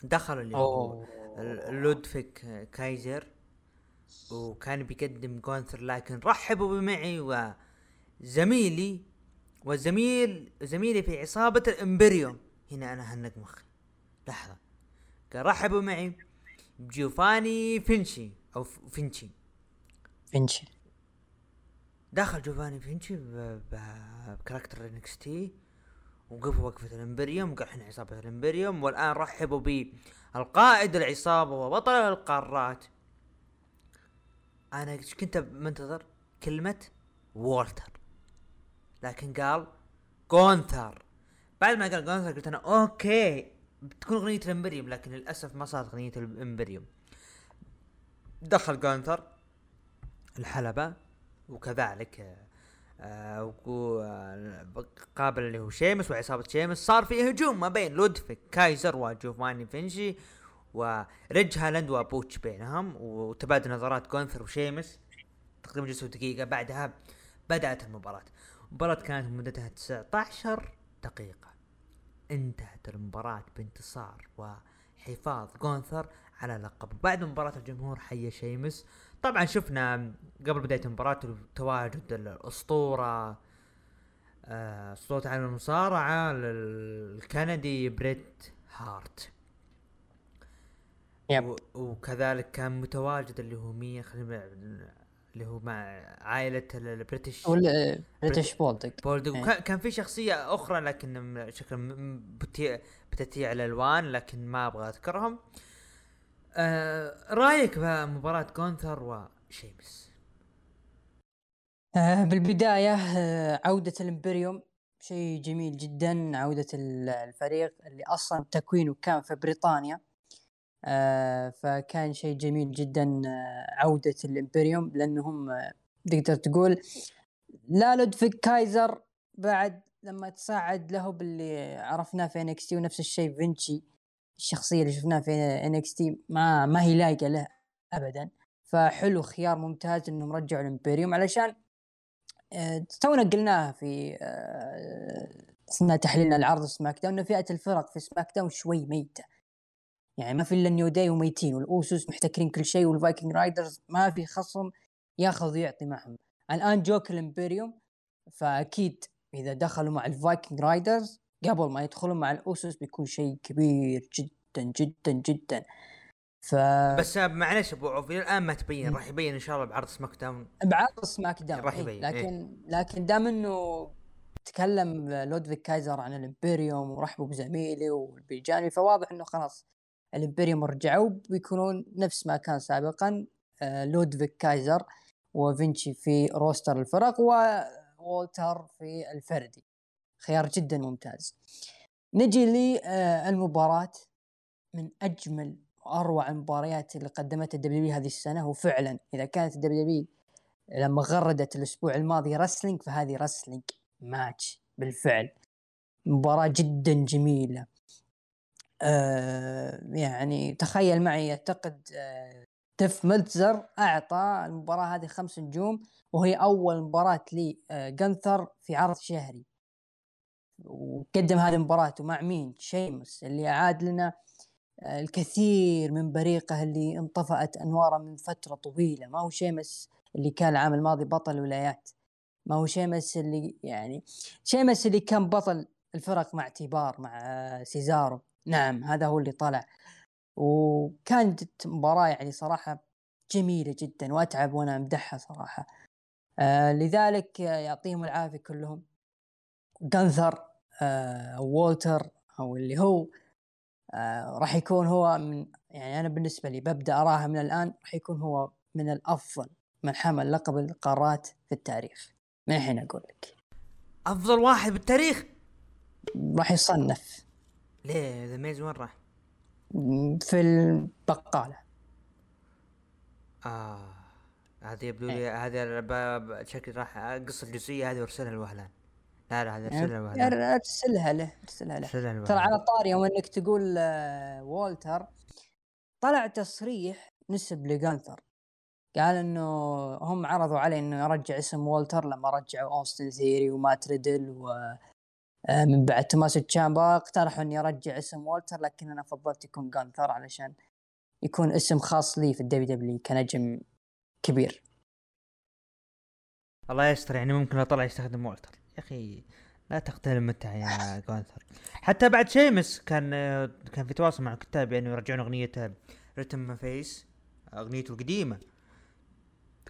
دخل اللي هو لودفيك كايزر وكان بيقدم جونثر لكن رحبوا بمعي وزميلي وزميل زميلي في عصابة الإمبريوم. هنا أنا hang مخي. لحظة. قال رحبوا معي. بجوفاني فينشي أو فينشي. فينشي. دخل جوفاني فينشي ب character NXT. وقف وقفة الإمبريوم. وقال إحنا عصابة الإمبريوم. والآن رحبوا بالقائد العصابة وبطل القارات. أنا كنت منتظر؟ كلمة وولتر. لكن قال جونثر بعد ما قال جونثر قلت أنا okay. بتكون أغنية الإمبريوم لكن للأسف ما صارت أغنية الإمبريوم. دخل جونثر الحلبة وكذلك آه، قابل اللي هو شيمس وعصابة شيمس. صار في هجوم ما بين لودفيك كايزر وجوفاني فينشي وريدج هولاند وبوتش بينهم وتبادل نظرات جونثر وشيمس. تقريبا جلسوا دقيقة بعدها بدأت المباراة. المباراة كانت مدتها 19 دقيقة. انتهت المباراة بانتصار وحفاظ جونثر على لقب بعد مباراة الجمهور حيا شيمس طبعا شفنا قبل بداية المباراة تواجد الأسطورة آه، أسطورة عالم المصارعة الكندي بريت هارت yep. وكذلك كان متواجد اللي هو مين خلينا اللي هو مع عائلة البريتش ولا بريتش بولدك. وكان كان في شخصية أخرى لكن م- شكل م- م- بتي- بتتيع الألوان لكن ما أبغى أذكرهم. آه رأيك بمباراة جونثر وشيمس آه، بالبداية آه، عودة الإمبريوم. شيء جميل جدا عودة ال- الفريق اللي أصلا تكوينه كان في بريطانيا. فكان شيء جميل جدا آه، عودة ال Imperium لأنهم آه، تقدر تقول لا لودفيك كايزر بعد لما تصاعد له باللي عرفناه في NXT ونفس الشيء فينشي الشخصية اللي شفناها في NXT ما ما هي لايقة له أبدا. فحلو خيار ممتاز إنهم رجعوا ال Imperium علشان آه، تونا قلناها في آه، اثناء تحليلنا العرض SmackDown ان فئة الفرق في SmackDown شوي ميتة. يعني ما في الا New Day وميتين وال Usos محتكرين كل شيء وال Viking Raiders ما في خصم ياخذ ويعطي معهم. الآن جوك ال Imperium فأكيد إذا دخلوا مع ال Viking Raiders قبل ما يدخلون مع ال Usos بيكون شيء كبير جدا جدا جدا. ف بس معلش أبو عوف الآن ما تبين. راح يبين إن شاء الله بعرض سماك داون. بعرض سماك داون راح إيه، يبين، لكن لكن دام إنه تكلم لودفيك كايزر عن ال Imperium ورحبوا بزميلي وبيجاني فواضح إنه خلاص ال Imperium رجعوا بيكونون نفس ما كان سابقا آه، لودفيك كايزر وفينشي في roster الفرق وولتر في الفردي خيار جدا ممتاز. نجي للمباراة من أجمل وأروع المباريات اللي قدمتها ال W هذه السنة وفعلا إذا كانت ال W لما غردت الأسبوع الماضي wrestling فهذه wrestling match بالفعل. مباراة جدا جميلة. آه يعني تخيل معي اعتقد آه ديف ملتزر أعطى المباراة هذه خمس نجوم وهي أول مباراة لي آه جنثر في عرض شهري. وقدم هذه المباراة مع مين؟ شيمس اللي أعاد لنا آه، الكثير من بريقه اللي انطفأت أنواره من فترة طويلة. ما هو شيمس اللي كان العام الماضي بطل ولايات ما هو شيمس اللي يعني شيمس اللي كان بطل الفرق مع The Bar مع آه، سيزارو. نعم هذا هو اللي طلع. وكانت مباراة يعني صراحة جميلة جدا وأتعب وأنا أمدحها صراحة. آه لذلك يعطيهم العافية كلهم. جانثر آه وولتر أو اللي هو آه راح يكون هو من يعني أنا بالنسبة لي ببدأ أراها من الآن راح يكون هو من الأفضل من حمل لقب القارات في التاريخ. من الحين أقول لك. أفضل واحد بالتاريخ؟ راح يصنف. ليه؟ ذا ميز وين راح؟ في البقالة. آه هذه يبدو لي هذا ب- ب- شكل راح أقص الجزئية هذه وأرسلها لوهلان. لا لا هذا أرسلها لوهلان. أرسلها له أرسلها له. ترى على طاري يوم إنك تقول آه، وولتر طلع تصريح نسب لجانثر قال إنه هم عرضوا عليه إنه يرجع اسم وولتر لما رجعوا أوستن ثيري ومات ريدل و آه، من بعد توماس تشامبا اقترحوا إني أرجع اسم وولتر لكن أنا فضلت يكون جانثر علشان يكون اسم خاص لي في ال WW كنجم كبير. الله يستر يعني ممكن لو طلع يستخدم والتر يا أخي لا تقتل المتعة يا [laughs] جونثر حتى بعد شيمس كان كان في تواصل مع الكتاب يعني يرجعون أغنية Written My Face أغنيته القديمة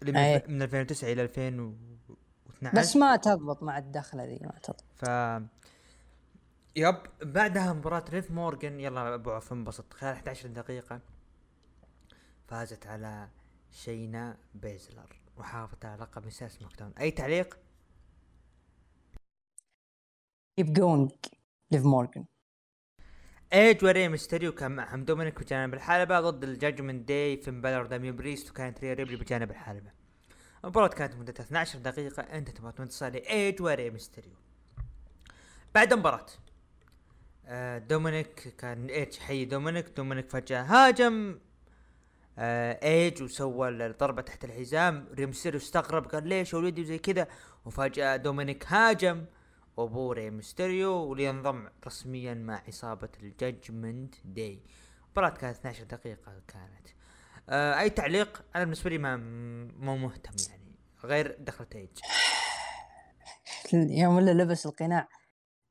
اللي من, أي. من 2009 إلى 2012 بس ما تضبط مع الدخلة ذي ما تضبط. ف yep بعدها مباراة ليف مورجان يلا أبو عوف انبسط. خلال 11 دقيقة فازت على شينا بيزلر وحافظت على لقب نساء SmackDown أي تعليق؟ keep going ليف مورجان ايج وري ميستيريو كان معهم دومينيك بجانب الحلبة ضد ال Judgment Day فين بالر داميان بريست وكانت ريا ريبلي بجانب الحلبة. المباراة كانت مدتها 12 دقيقة انتهت مباراة انتصار لايج وري ميستيريو. بعد المباراة دومينيك كان ايج حي دومينيك. دومينيك فجأة هاجم. آه، ايج وسوى الضربة تحت الحزام. ريمستيريو استغرب قال ليش ولدي وزي كذا؟ وفجأة دومينيك هاجم. وابو ري ميستيريو ولينضم رسميا مع عصابة ال Judgment Day. المباراة كانت 12 دقيقة كانت. آه أي تعليق؟ أنا بالنسبة لي ما مو مهتم يعني. غير دخلة ايج [laughs] يوم اللي لبس القناع.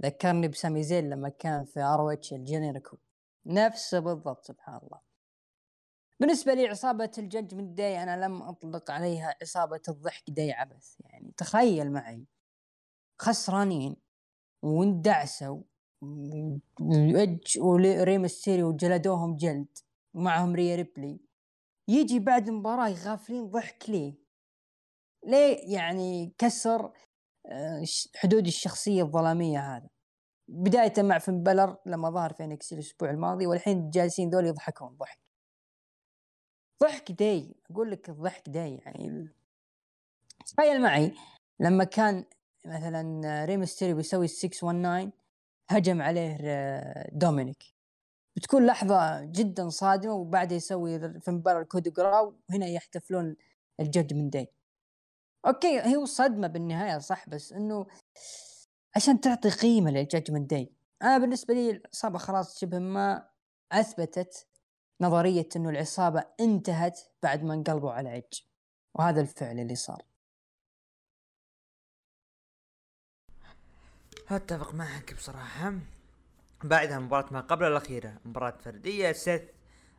ذكرني بسامي زين لما كان في ROH El Generico نفسه بالضبط سبحان الله. بالنسبة لي عصابة ال Judgment Day أنا لم أطلق عليها عصابة الضحك day عبث. يعني تخيل معي. خسرانين واندعسوا وإج وريمستيريو جلدوهم جلد ومعهم ريا ريبلي. يجي بعد المباراة غافلين ضحك ليه؟ ليه يعني كسر حدود الشخصية الظلامية هذا. بداية مع فين بلر لما ظهر في NXT الأسبوع الماضي والحين جالسين ذول يضحكون ضحك. ضحك day أقول لك الضحك day يعني تخيل معي لما كان مثلا ريمستيري بيسوي 619 هجم عليه آه، دومينيك. بتكون لحظة جدا صادمة وبعدها يسوي فين بلر جراو وهنا يحتفلون ال Judgment Day. أوكي هي صدمة بالنهاية صح بس إنه عشان تعطي قيمة لل Judgment Day. أنا بالنسبة لي العصابة خلاص شبه ما أثبتت نظرية إنه العصابة انتهت بعد ما انقلبوا على ايج وهذا الفعل اللي صار. أتفق معك بصراحة. بعدها مباراة ما قبل الأخيرة مباراة فردية سيث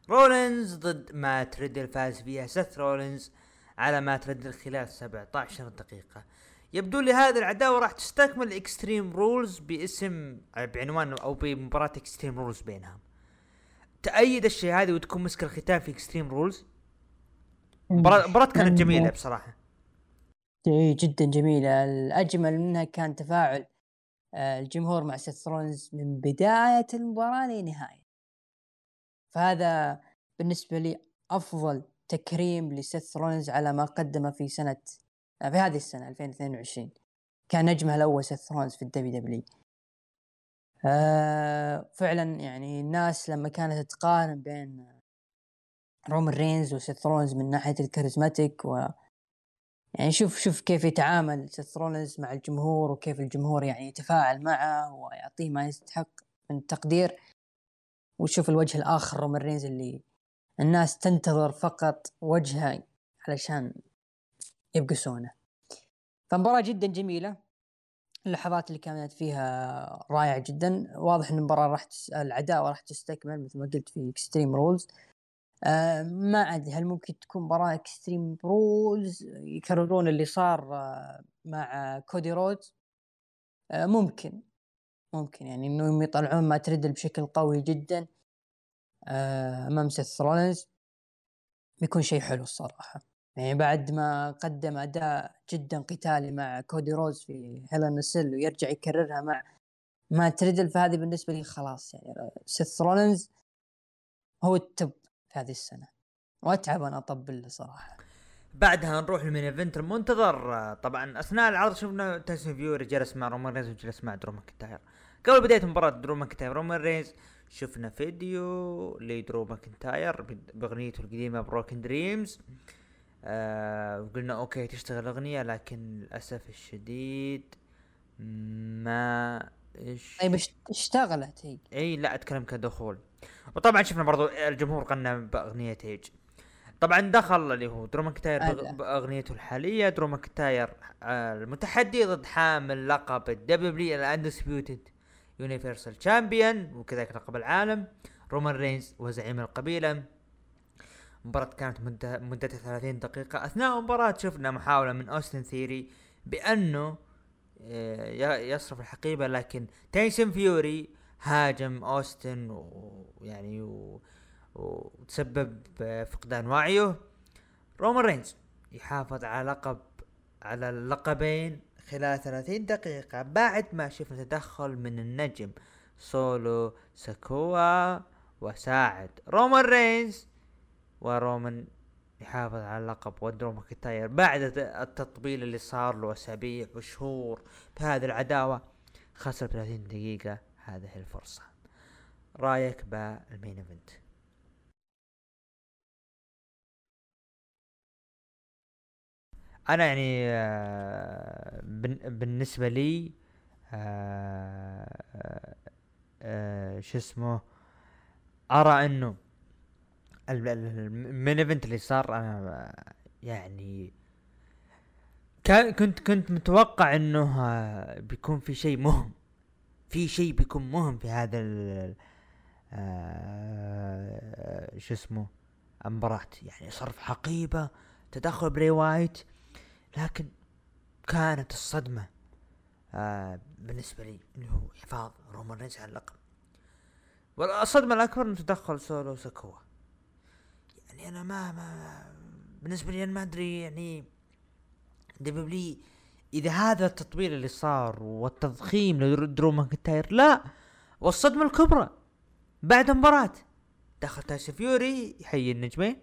رولينز ضد مات ريدل فاز فيها سيث رولينز على مات ريدل خلال 17 دقيقة. يبدو لي هذه العداوة راح تستكمل Extreme Rules باسم بعنوان أو بمباراة Extreme Rules بينهم. تأيد الشيء هذا وتكون مسك الختام في Extreme Rules مباراة كانت جميلة بصراحة. إي جدا جميلة. الأجمل منها كان تفاعل آه، الجمهور مع سيث رولينز من بداية المباراة لنهاية. فهذا بالنسبة لي أفضل تكريم لسيث رولينز على ما قدمه في سنة آه، في هذه السنة 2022 كان نجمه الأول سيث رولينز في الدبليو دبليو. آه فعلا يعني الناس لما كانت تقارن بين رومان رينز وسيث رولينز من ناحية ال charismatic و يعني شوف شوف كيف يتعامل سيث رولينز مع الجمهور وكيف الجمهور يعني يتفاعل معه ويعطيه ما يستحق من التقدير. وشوف الوجه الآخر رومان رينز اللي الناس تنتظر فقط وجهه علشان يبقسونه فمباراة جدا جميلة. اللحظات اللي كانت فيها رائعة جدا. واضح إن المباراة راح تس... العداوة راح تستكمل مثل ما قلت في Extreme Rules آه ما أدري هل ممكن تكون مباراة Extreme Rules يكررون اللي صار آه مع كودي رودز آه ممكن. ممكن يعني إنهم يطلعون مات ريدل بشكل قوي جدا. أمام سيث رولينز بيكون شيء حلو الصراحة. يعني بعد ما قدم أداء جدا قتالي مع كودي رودز في Hell in Cell ويرجع يكررها مع مات ريدل فهذه بالنسبة لي خلاص يعني سيث رولينز هو ال top في هذه السنة. وأتعب أنا أطبل له صراحة. بعدها نروح لل main event المنتظر. آه، طبعا أثناء العرض شفنا تايسون فيوري جلس مع رومان رينز وجلس مع درو ماكنتاير. قبل بداية مباراة درو ماكنتاير رومان رينز شفنا فيديو لدرو ماكنتاير بأغنيته القديمة Broken Dreams آه وقلنا okay تشتغل أغنية لكن للأسف الشديد ما إيش طيب اشت- اشتغلت هي؟ إي لا أتكلم كدخول. وطبعا شفنا برضو الجمهور غنى بأغنية ايج طبعا دخل اللي هو درو ماكنتاير هذا. بأغنيته الحالية. درو ماكنتاير آه، المتحدي ضد حامل لقب الدبليو ال Undisputed Universal Champion وكذلك لقب العالم رومان رينز وزعيم القبيلة. المباراة كانت مدة مدتها 30 دقيقة. أثناء المباراة شفنا محاولة من اوستن ثيوري بأنه آه، يصرف الحقيبة لكن تايسون فيوري هاجم اوستن ويعني. وتسبب فقدان وعيه. رومان رينز يحافظ على لقب على اللقبين خلال 30 دقيقة بعد ما شفنا تدخل من النجم سولو سيكوا وساعد رومان رينز. ورومان يحافظ على اللقب ودرو ماكنتاير بعد التطبيل اللي صار له أسابيع وشهور بهذه العداوة. خسر 30 دقيقة هذه الفرصة. رأيك بال main event. أنا يعني آه، بالنسبة لي آه، آه، شو اسمه أرى إنه ال main event اللي صار أنا يعني كان كنت كنت متوقع إنه بيكون في شيء مهم. في شيء بيكون مهم في هذا شو اسمه المباراة يعني صرف حقيبة تدخل بري وايت لكن كانت الصدمة آه بالنسبة لي اللي هو حفاظ رومان رينز على اللقب. والصدمة الأكبر إنه تدخل سولو سيكوا. يعني أنا ما ما بالنسبة لي أنا ما أدري يعني دبلي إذا هذا التطوير اللي صار والتضخيم لدرو ماكنتاير لا. والصدمة الكبرى بعد مباراة. دخل تايسون فيوري يحيي النجمين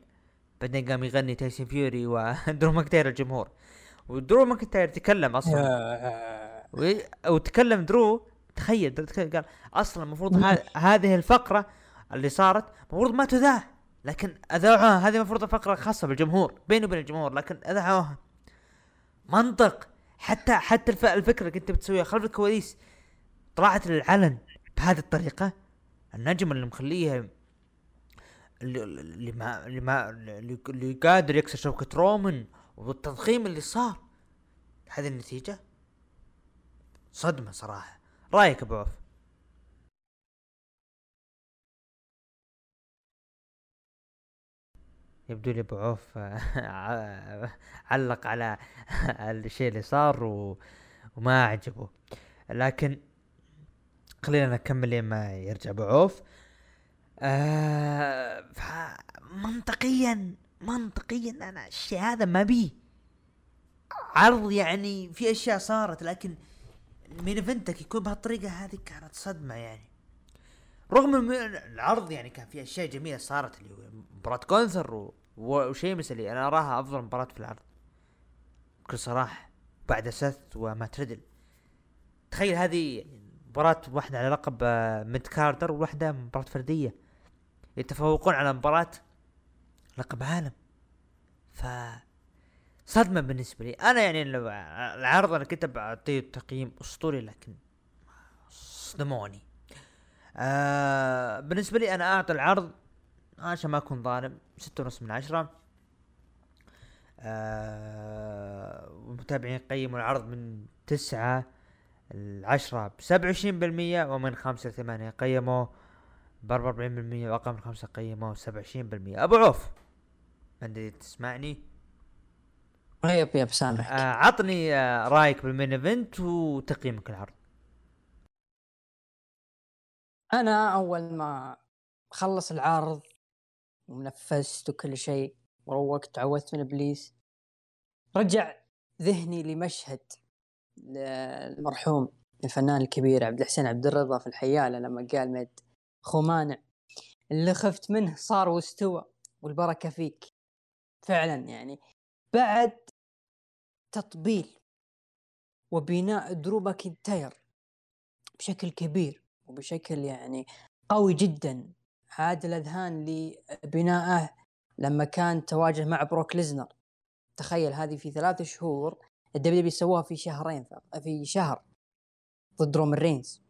بعدين قام يغني تايسون فيوري ودرو [laughs] ماكنتاير الجمهور. ودرو ماكنتاير تكلم أصلا. وتكلم درو تخيل قال أصلا المفروض [laughs] هذه الفقرة اللي صارت المفروض ما تذاع لكن أذاعوها. هذه المفروض فقره خاصه بالجمهور بيني وبين الجمهور لكن أذاعوها. منطق. حتى حتى الفكرة اللي كنت بتسويها خلف الكواليس طلعت للعلن بهذه الطريقة. النجم اللي مخليها اللي اللي ما اللي ما اللي قادر يكسر شوكة رومان والتضخيم اللي صار. هذه النتيجة؟ صدمة صراحة. رأيك أبو عوف؟ يبدو لي أبو عوف [laughs] علق على الشيء اللي صار و... وما عجبه لكن خلينا نكمل لما يرجع أبو عوف. آه منطقيا منطقيا أنا الشيء هذا ما بيه. عرض يعني في أشياء صارت لكن مين ايفنتك يكون بهالطريقة هذه كانت صدمة يعني. رغم العرض يعني كان في أشياء جميلة صارت اللي هو مباراة غونثر وشيمس اللي أنا أراها أفضل مباراة في العرض. بكل صراحة بعد سيث ومات ريدل تخيل هذه مباراة واحدة على لقب آه، mid carder وواحدة مباراة فردية. يتفوقون على مباراة لقب عالم. ف صدمة بالنسبة لي. أنا يعني العرض أنا كنت بعطيه تقييم أسطوري لكن صدموني. آه بالنسبة لي أنا أعطي العرض عشان ما أكون ظالم ستة ونص من عشرة. آه المتابعين قيموا العرض من تسعة العشرة بسبعة وعشرين بالمية ومن خمسة لثمانية قيموا بأربعة وأربعين بالمية وأقل من خمسة قيموا سبعة وعشرين بالمية. أبو عوف. عندي تسمعني؟ يب يب سامعك آه عطني آه رأيك بالمين إيفنت وتقييمك العرض أنا أول ما خلص العرض ونفست وكل شيء وروقت تعوذت من إبليس رجع ذهني لمشهد المرحوم الفنان الكبير عبد الحسين عبد الرضا في الحيالة لما قال مد خمانع اللي خفت منه صار واستوى والبركة فيك. فعلا يعني. بعد تطبيل وبناء درو ماكنتاير بشكل كبير وبشكل يعني قوي جدا عاد الأذهان لبنائه لما كان تواجه مع بروك ليزنر. تخيل هذه في ثلاث شهور الدبليو دبليو سووها في شهرين في شهر ضد رومان رينز.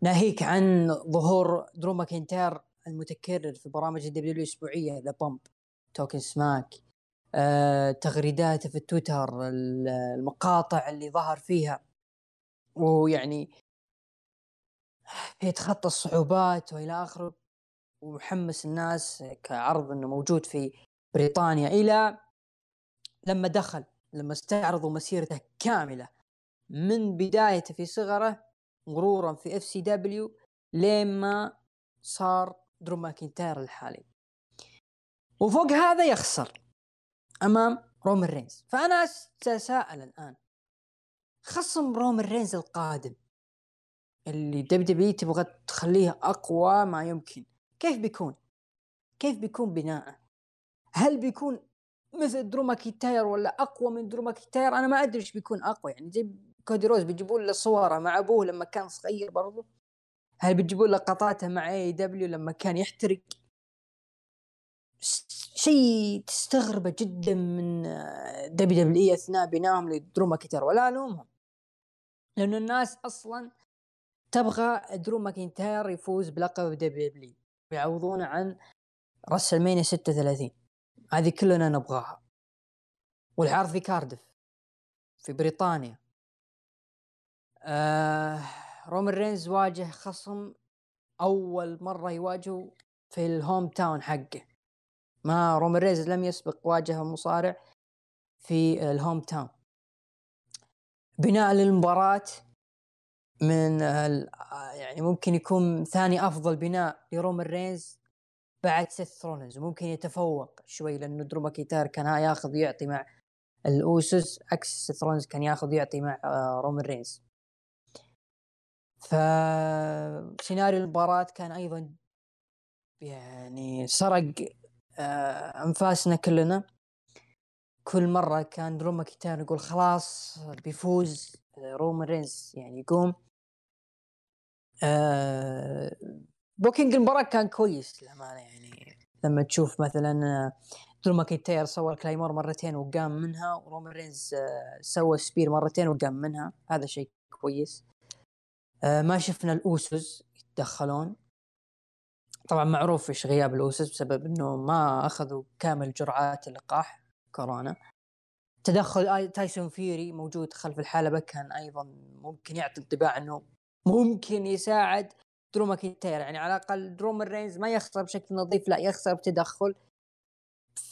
ناهيك عن ظهور درو ماكنتاير المتكرر في برامج ال WWE الأسبوعية The Bump Talking Smack تغريداته في التويتر المقاطع اللي ظهر فيها. ويعني يتخطى الصعوبات وإلى آخره ومحمس الناس كعرض إنه موجود في بريطانيا. إلى لما دخل لما استعرضوا مسيرته كاملة من بدايته في صغره مرورا في FCW لين ما صار درو ماكنتاير الحالي. وفوق هذا يخسر أمام رومان رينز. فأنا أتساءل الآن خصم رومان رينز القادم اللي WWE تبغى تخليه أقوى ما يمكن كيف بيكون؟ كيف بيكون بناءه؟ هل بيكون مثل درو ماكنتاير ولا أقوى من درو ماكنتاير؟ أنا ما أدري إيش بيكون أقوى يعني زي كودي روز بيجيبوا له صوره مع أبوه لما كان صغير برضه هل بيجيبوا لقطاته مع AEW لما كان يحترق؟ شيء تستغربه جدا من WWE أثناء بنائهم لدرو ماكنتاير ولا ألومهم. لأنه الناس أصلا تبغى درو ماكنتاير يفوز بلقب WWE يعوضونه عن راسلمانيا 36 هذه كلنا نبغاها. والعرض في كاردف في بريطانيا. آه رومان رينز واجه خصم أول مرة يواجهه في ال hometown حقه. ما رومان رينز لم يسبق واجه مصارع في ال hometown. بناء للمباراة من يعني ممكن يكون ثاني أفضل بناء لرومان رينز بعد سيث رولنز ممكن يتفوق شوي لأنه درو ماكنتاير كان ياخذ ويعطي مع الأوسوز عكس سيث رولنز كان ياخذ ويعطي مع آه، رومان رينز فسيناريو المباراة كان أيضا يعني سرق آه، انفاسنا كلنا. كل مرة كان درو ماكنتاير يقول خلاص بيفوز رومان رينز يعني يقوم. آه booking المباراة كان كويس للأمانة يعني. لما تشوف مثلا درو ماكنتاير سوى ال Claymore مرتين وقام منها ورومان رينز آه سوى spear مرتين وقام منها. هذا شيء كويس. آه ما شفنا الأوسوز يتدخلون. طبعا معروف إيش غياب الأوسوز بسبب إنه ما أخذوا كامل جرعات اللقاح كورونا. تدخل تايسون فيوري موجود خلف الحلبة كان أيضا ممكن يعطي انطباع إنه ممكن يساعد درو ماكنتاير يعني على الأقل رومان رينز ما يخسر بشكل نظيف لا يخسر بتدخل.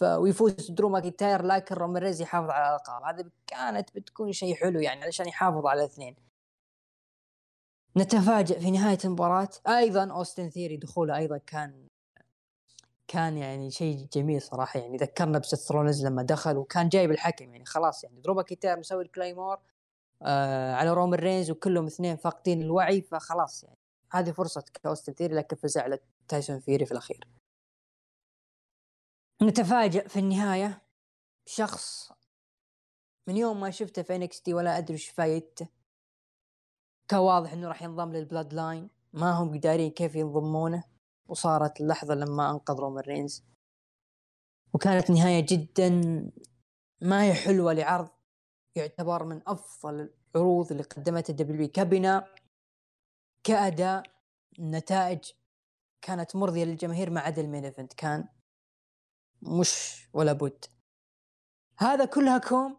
ويفوز درو ماكنتاير لكن رومان رينز يحافظ على الألقاب. هذا كانت بتكون شيء حلو يعني علشان يحافظ على الاثنين. نتفاجئ في نهاية المباراة. أيضا أوستن ثيوري دخوله أيضا كان كان يعني شيء جميل صراحة. يعني ذكرنا بسيث رولنز لما دخل وكان جايب الحكم. يعني خلاص يعني درو ماكنتاير مسوي ال Claymore آه على رومان رينز وكلهم اثنين فاقدين الوعي فخلاص يعني هذه فرصة أوستن ثيوري لكن فز على تايسون فيوري في الأخير. نتفاجئ في النهاية. شخص من يوم ما شفته في NXT ولا أدري إيش فايدته واضح إنه راح ينضم لل Bloodline ما هم دارين كيف ينضمونه. وصارت اللحظة لما انقذ رومان رينز وكانت نهاية جدا ما هي حلوة لعرض. يعتبر من أفضل العروض اللي قدمتها WWE كبناء كأداء نتائج كانت مرضية للجماهير ما عدا ال main event كان مش ولا بد. هذا كلها كوم.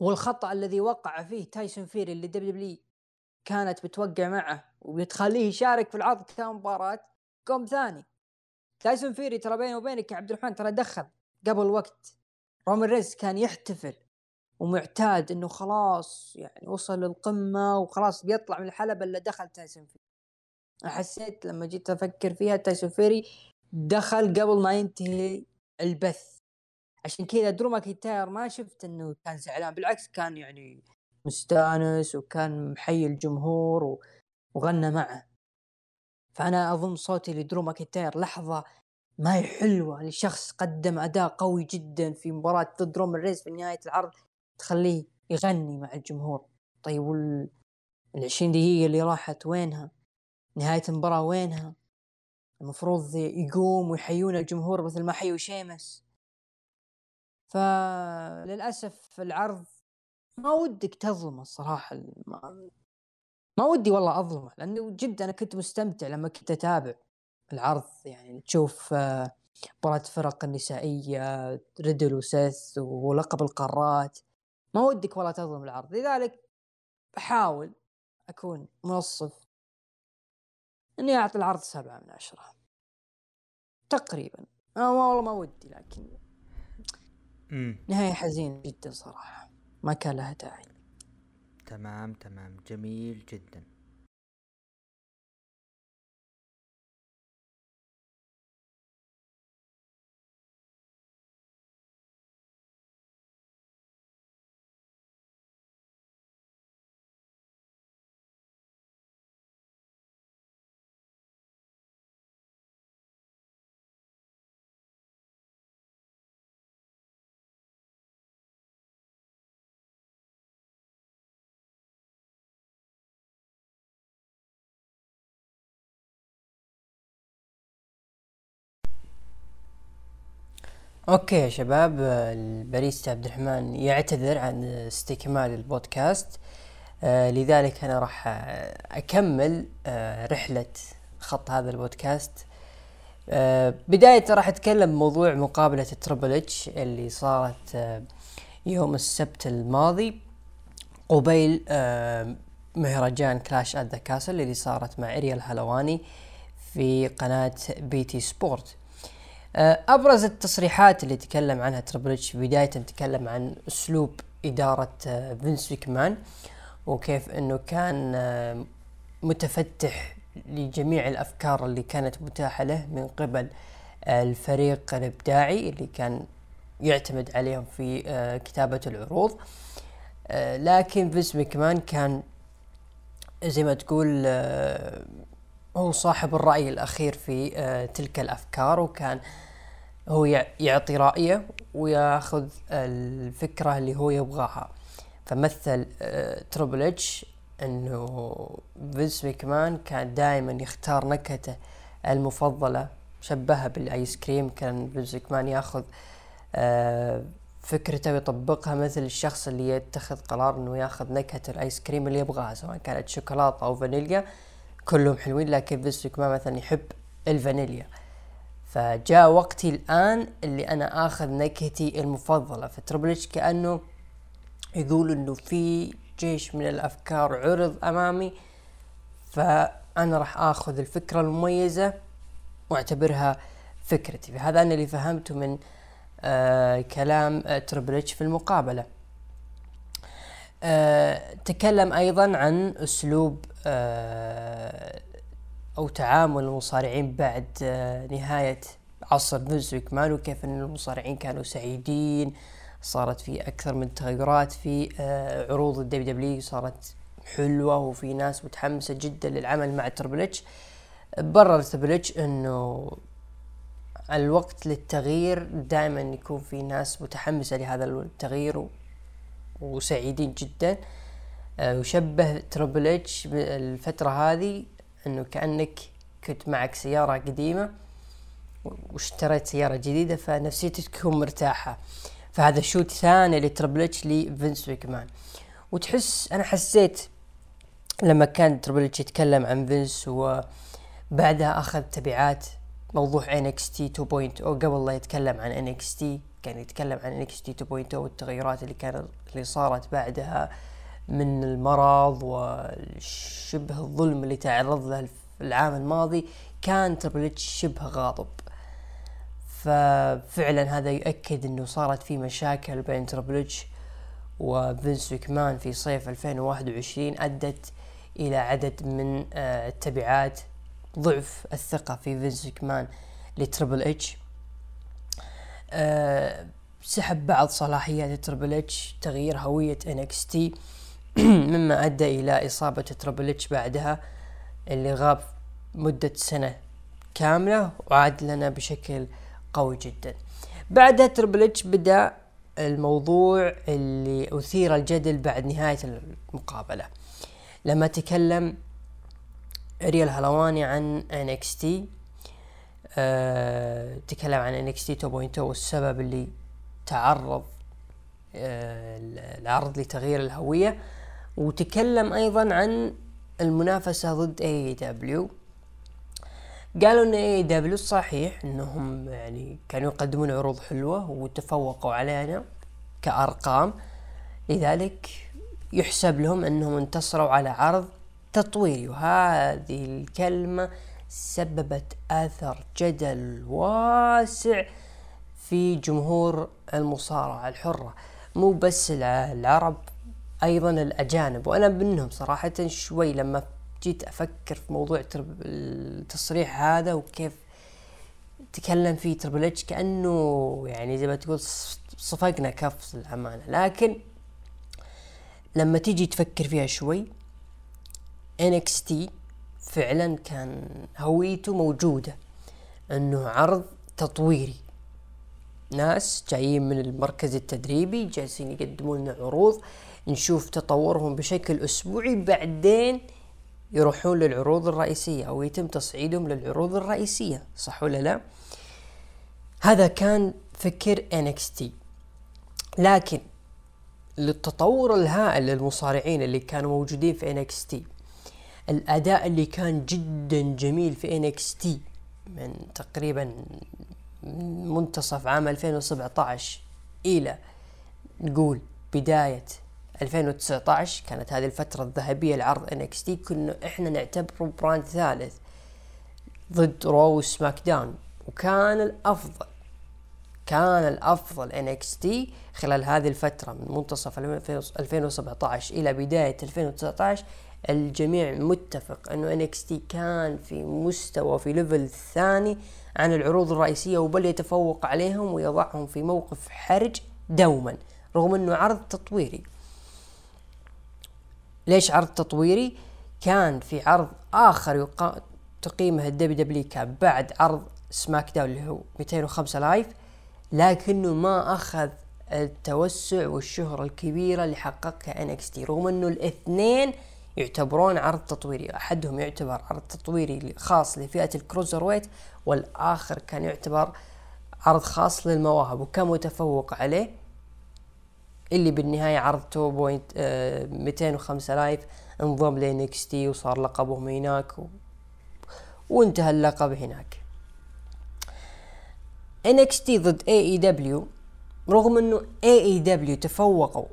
والخطأ الذي وقع فيه تايسون فيوري اللي WWE كانت بتوقع معه وبتخليه يشارك في العرض كمباراة يوم ثاني. تايسون فيوري ترى بيني وبينك يا عبد الرحمن ترى دخل قبل وقت. رومان رينز كان يحتفل ومعتاد إنه خلاص يعني وصل للقمة وخلاص بيطلع من الحلبة الا دخل تايسون فيوري. حسيت لما جيت أفكر فيها تايسون فيوري دخل قبل ما ينتهي البث. عشان كذا درو ماكنتاير ما شفت إنه كان زعلان بالعكس كان يعني مستانس وكان محيي الجمهور وغنى معه. فأنا اضم صوتي لدرو ماكنتاير لحظة ما هي حلوة لشخص قدم أداء قوي جدا في مباراة ضد رومان رينز في نهاية العرض تخليه يغني مع الجمهور. طيب وال 20 دقيقة اللي راحت وينها؟ نهاية المباراة وينها؟ المفروض يقوم ويحيون الجمهور مثل ما حيوا شيمس. فللأسف العرض ما ودك تظلمه الصراحة ما, ما ودي والله أظلمه لأنه جد أنا كنت مستمتع لما كنت أتابع العرض يعني تشوف آه، مباراة فرق النسائية ريدل وسيث ولقب القارات. ما ودك والله تظلم العرض. لذلك بحاول أكون منصف إني أعطي العرض سبعة من عشرة. تقريبا. أنا والله ما ودي لكن نهاية حزينة جدا صراحة. ما كان لها داعي. تمام تمام. جميل جدا. okay يا شباب الباريستا عبد الرحمن يعتذر عن استكمال البودكاست. آه لذلك أنا راح أكمل آه رحلة خط هذا البودكاست. آه بداية راح أتكلم بموضوع مقابلة ال Triple H اللي صارت يوم السبت الماضي. قبيل مهرجان Clash at the Castle اللي صارت مع اريال هلواني في قناة BT Sport أبرز التصريحات اللي تكلم عنها تربل إتش بداية تكلم عن أسلوب إدارة آه، فينس ميكمان وكيف إنه كان آه، متفتح لجميع الأفكار اللي كانت متاحة له من قبل الفريق الإبداعي اللي كان يعتمد عليهم في كتابة العروض. لكن فينس ميكمان كان زي ما تقول هو صاحب الرأي الأخير في آه، تلك الأفكار وكان هو يعطي رأيه ويأخذ الفكرة اللي هو يبغاها. فمثل آه، تربل إتش إنه فينس ميكمان كان دائما يختار نكهته المفضلة شبهها بالآيس كريم. كان فينس ميكمان يأخذ آه، فكرته ويطبقها مثل الشخص اللي يتخذ قرار إنه يأخذ نكهة الآيس كريم اللي يبغاها سواء كانت شوكولاتة أو فانيليا. كلهم حلوين لكن فيستوك ما مثلا يحب الفانيليا. فجاء وقتي الآن اللي أنا آخذ نكهتي المفضلة. فتربل كأنه يقول إنه في جيش من الأفكار عرض أمامي فأنا راح آخذ الفكرة المميزة وأعتبرها فكرتي. فهذا أنا اللي فهمته من آه كلام آه تربل في المقابلة. آه تكلم أيضا عن أسلوب آه أو تعامل المصارعين بعد آه نهاية عصر فينس ميكمان وكيف إن المصارعين كانوا سعيدين صارت في أكثر من تغيرات في آه عروض الدبليو دبليو إي صارت حلوة وفي ناس متحمسة جدا للعمل مع تربل إتش. برر تربل إتش إنه الوقت للتغيير دائما يكون في ناس متحمسة لهذا التغيير وسعيدين جدا. آه، وشبه تربل اتش الفترة هذه إنه كأنك كنت معك سيارة قديمة واشتريت سيارة جديدة فنفسيتك تكون مرتاحة. فهذا shoot ثاني لتربل اتش لفينس ميكمان. وتحس أنا حسيت لما كان تربل اتش يتكلم عن فينس وبعدها أخذ تبعات موضوع NXT 2.0 قبل لا يتكلم عن NXT كان يتكلم عن NXT 2.0 والتغيرات اللي كانت اللي صارت بعدها من المرض وشبه الظلم اللي تعرض له العام الماضي كان تربل شبه غاضب. ففعلا هذا يؤكد إنه صارت في مشاكل بين تربل وفينس ويكمان في صيف 2021 أدت إلى عدد من آه، التبعات ضعف الثقة في فينس ميكمان لتربل اتش سحب بعض صلاحيات تربل إتش تغيير هوية NXT [clears throat] مما أدى إلى إصابة تربل إتش بعدها اللي غاب مدة سنة كاملة وعاد لنا بشكل قوي جدا. بعدها تربل إتش بدأ الموضوع اللي أثير الجدل بعد نهاية المقابلة. لما تكلم أرييل هلواني عن NXT أه تكلم عن NXT 2.0 والسبب اللي تعرض أه العرض لتغيير الهوية وتكلم أيضا عن المنافسة ضد اي دبليو قالوا إن اي دبليو صحيح إنهم يعني كانوا يقدمون عروض حلوة وتفوقوا علينا كأرقام. لذلك يحسب لهم إنهم انتصروا على عرض تطويري. وهذه الكلمة سببت آثر جدل واسع في جمهور المصارعة الحرة. مو بس العرب أيضا الأجانب. وأنا منهم صراحة شوي لما جيت أفكر في موضوع التصريح هذا وكيف تكلم فيه تربل إتش كأنه يعني زي ما تقول صفقنا كف الامانه لكن لما تيجي تفكر فيها شوي NXT فعلا كان هويته موجودة إنه عرض تطويري. ناس جايين من المركز التدريبي جالسين يقدمون لنا عروض نشوف تطورهم بشكل أسبوعي بعدين يروحون للعروض الرئيسية أو يتم تصعيدهم للعروض الرئيسية صح ولا لا؟ هذا كان فكر NXT لكن للتطور الهائل للمصارعين اللي كانوا موجودين في NXT الأداء اللي كان جدا جميل في NXT من تقريبا منتصف عام 2017 إلى نقول بداية 2019 كانت هذه الفترة الذهبية لعرض NXT كنا إحنا نعتبره brand ثالث ضد Raw SmackDown وكان الأفضل كان الأفضل NXT خلال هذه الفترة من منتصف 2017 إلى بداية 2019 الجميع متفق أنه NXT كان في مستوى في ليفل ثاني عن العروض الرئيسية وبل يتفوق عليهم ويضعهم في موقف حرج دوما رغم أنه عرض تطويري. ليش عرض تطويري؟ كان في عرض آخر يقا... تقيمه الدبليو دبليو إي كان بعد عرض SmackDown اللي هو 205 Live لكنه ما أخذ التوسع والشهرة الكبيرة اللي حققها NXT رغم أنه الاثنين يعتبرون عرض تطويري. أحدهم يعتبر عرض تطويري خاص لفئة ال cruiserweight والآخر كان يعتبر عرض خاص للمواهب وكان متفوق عليه. اللي بالنهاية عرض two point آه 205 Live انضم لنكستي وصار لقبهم هناك و... وانتهى اللقب هناك. NXT ضد AEW رغم إنه AEW تفوقوا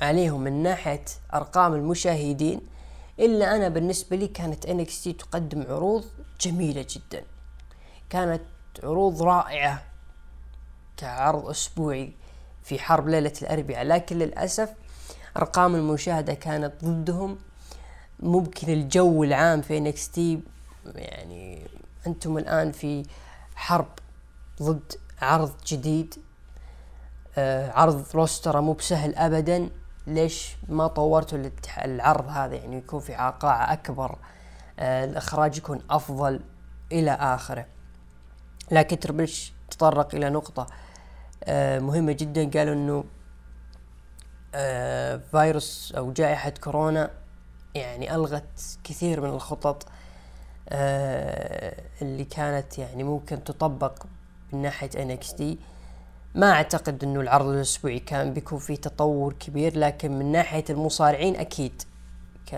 عليهم من ناحية أرقام المشاهدين إلا أنا بالنسبة لي كانت NXT تقدم عروض جميلة جدا. كانت عروض رائعة كعرض أسبوعي في حرب ليلة الأربعاء. لكن للأسف أرقام المشاهدة كانت ضدهم. ممكن الجو العام في NXT يعني أنتم الآن في حرب ضد عرض جديد. آه عرض روستر مو بسهل ابدا. ليش ما طورتوا العرض هذا؟ يعني يكون في قاعة أكبر آه الإخراج يكون أفضل إلى آخره. لكن تربلش تطرق إلى نقطة آه مهمة جدا. قالوا إنه آه فيروس أو جائحة كورونا يعني ألغت كثير من الخطط اللي كانت يعني ممكن تطبق من ناحية NXT ما أعتقد إنه العرض الأسبوعي كان بيكون فيه تطور كبير لكن من ناحية المصارعين أكيد ك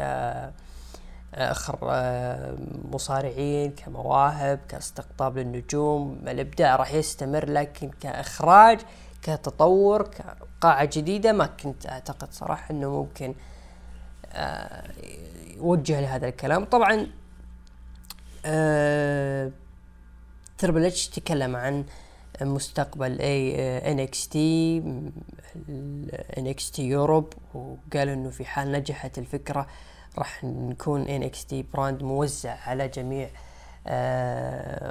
آخر مصارعين كمواهب كاستقطاب للنجوم الإبداع راح يستمر لكن كإخراج كتطور كقاعة جديدة ما كنت أعتقد صراحة إنه ممكن يوجه لهذا الكلام. طبعا تربل اتش تكلم عن مستقبل اي ان إكس تي ان إكس تي يوروب وقال إنه في حال نجحت الفكرة راح نكون NXT brand موزع على جميع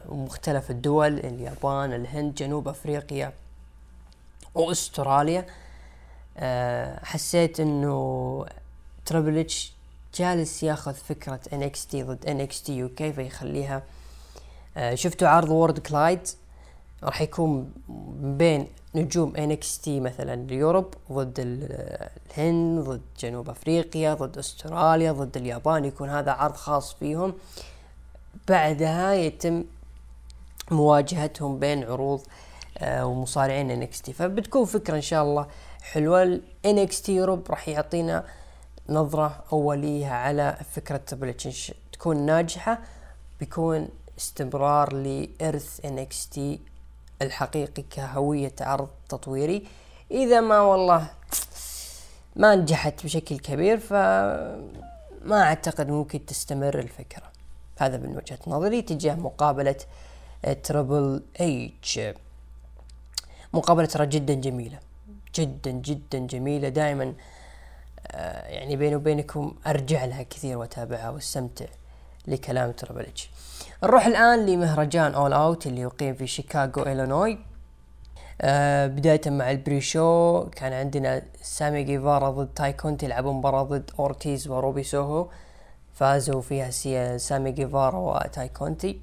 مختلف الدول اليابان الهند جنوب أفريقيا وأستراليا. حسيت إنه تربل اتش جالس ياخذ فكرة ان إكس تي ضد ان إكس تي وكيف يخليها آه شفتوا عرض Worlds Collide راح يكون بين نجوم NXT مثلا ال Europe ضد الهند ضد جنوب أفريقيا ضد أستراليا ضد اليابان يكون هذا عرض خاص فيهم. بعدها يتم مواجهتهم بين عروض آه ومصارعين NXT فبتكون فكرة إن شاء الله حلوة. NXT Europe راح يعطينا نظرة أولية على فكرة تبلتش تكون ناجحة بيكون استمرار لإرث NXT الحقيقي كهوية عرض تطويري. إذا ما والله ما نجحت بشكل كبير فما أعتقد ممكن تستمر الفكرة. هذا من وجهة نظري تجاه مقابلة Triple H مقابلة ترى جدا جميلة. جدا جدا جميلة. دائما آه، يعني بيني وبينكم أرجع لها كثير وأتابعها وأستمتع. لكلام Triple H نروح الآن لمهرجان All Out اللي يقيم في شيكاغو إلينوي. آه بداية مع ال pre-show كان عندنا سامي جيفارا ضد تاي كونتي يلعبون مباراة ضد أورتيز وروبي سوهو. فازوا فيها سامي جيفارا وتاي كونتي.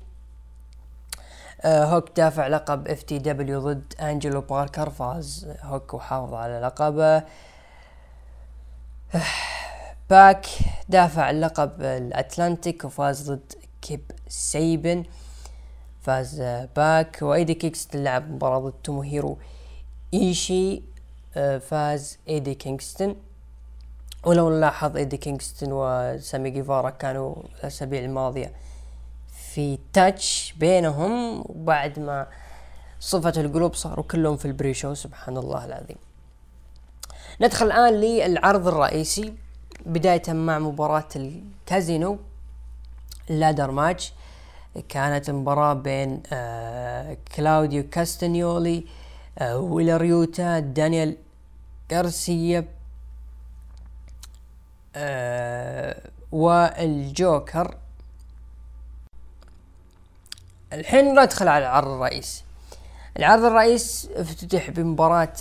آه هوك دافع لقب FTW ضد أنجلو باركر فاز هوك وحافظ على لقبه. باك دافع اللقب ال Atlantic وفاز ضد كيب سيبيان. فاز باك. وإيدي كينغستون لعب مباراة ضد توموهيرو إيشي. آه، فاز إيدي كينغستون. ولو نلاحظ إيدي كينغستون وسامي جيفارا كانوا الأسابيع الماضية في touch بينهم. وبعد ما صفة القلوب صاروا كلهم في ال pre-show سبحان الله العظيم. ندخل الآن للعرض الرئيسي. بداية مع مباراة ال casino ال ladder match كانت مباراة بين آه كلاوديو كاستانيولي آه ويلر يوتا دانيال غارسيا آه والجوكر. الحين ندخل على العرض الرئيسي العرض الرئيس افتتح بمباراة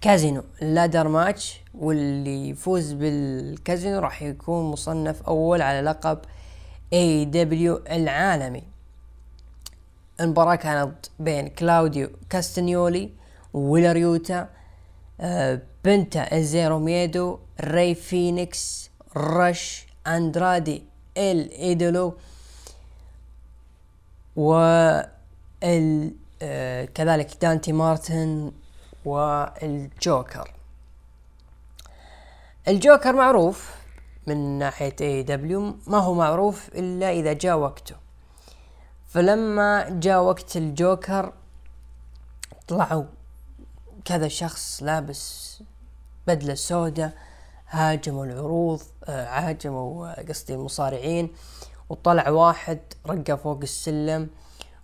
casino. ladder match واللي يفوز بالكازينو راح يكون مصنف أول على لقب AEW العالمي. المباراة كانت بين كلاوديو كاستنيولي ويلر يوتا آه بنتا إل زيرو مييدو ري فينيكس رش أندرادي إل إيدولو و آه كذلك دانتي مارتن وال Joker. ال Joker معروف من ناحية AEW ما هو معروف إلا إذا جاء وقته. فلما جاء وقت الجوكر طلعوا كذا شخص لابس بدلة سوداء هاجموا العروض آه، هاجموا قصدي المصارعين وطلع واحد رقى فوق السلم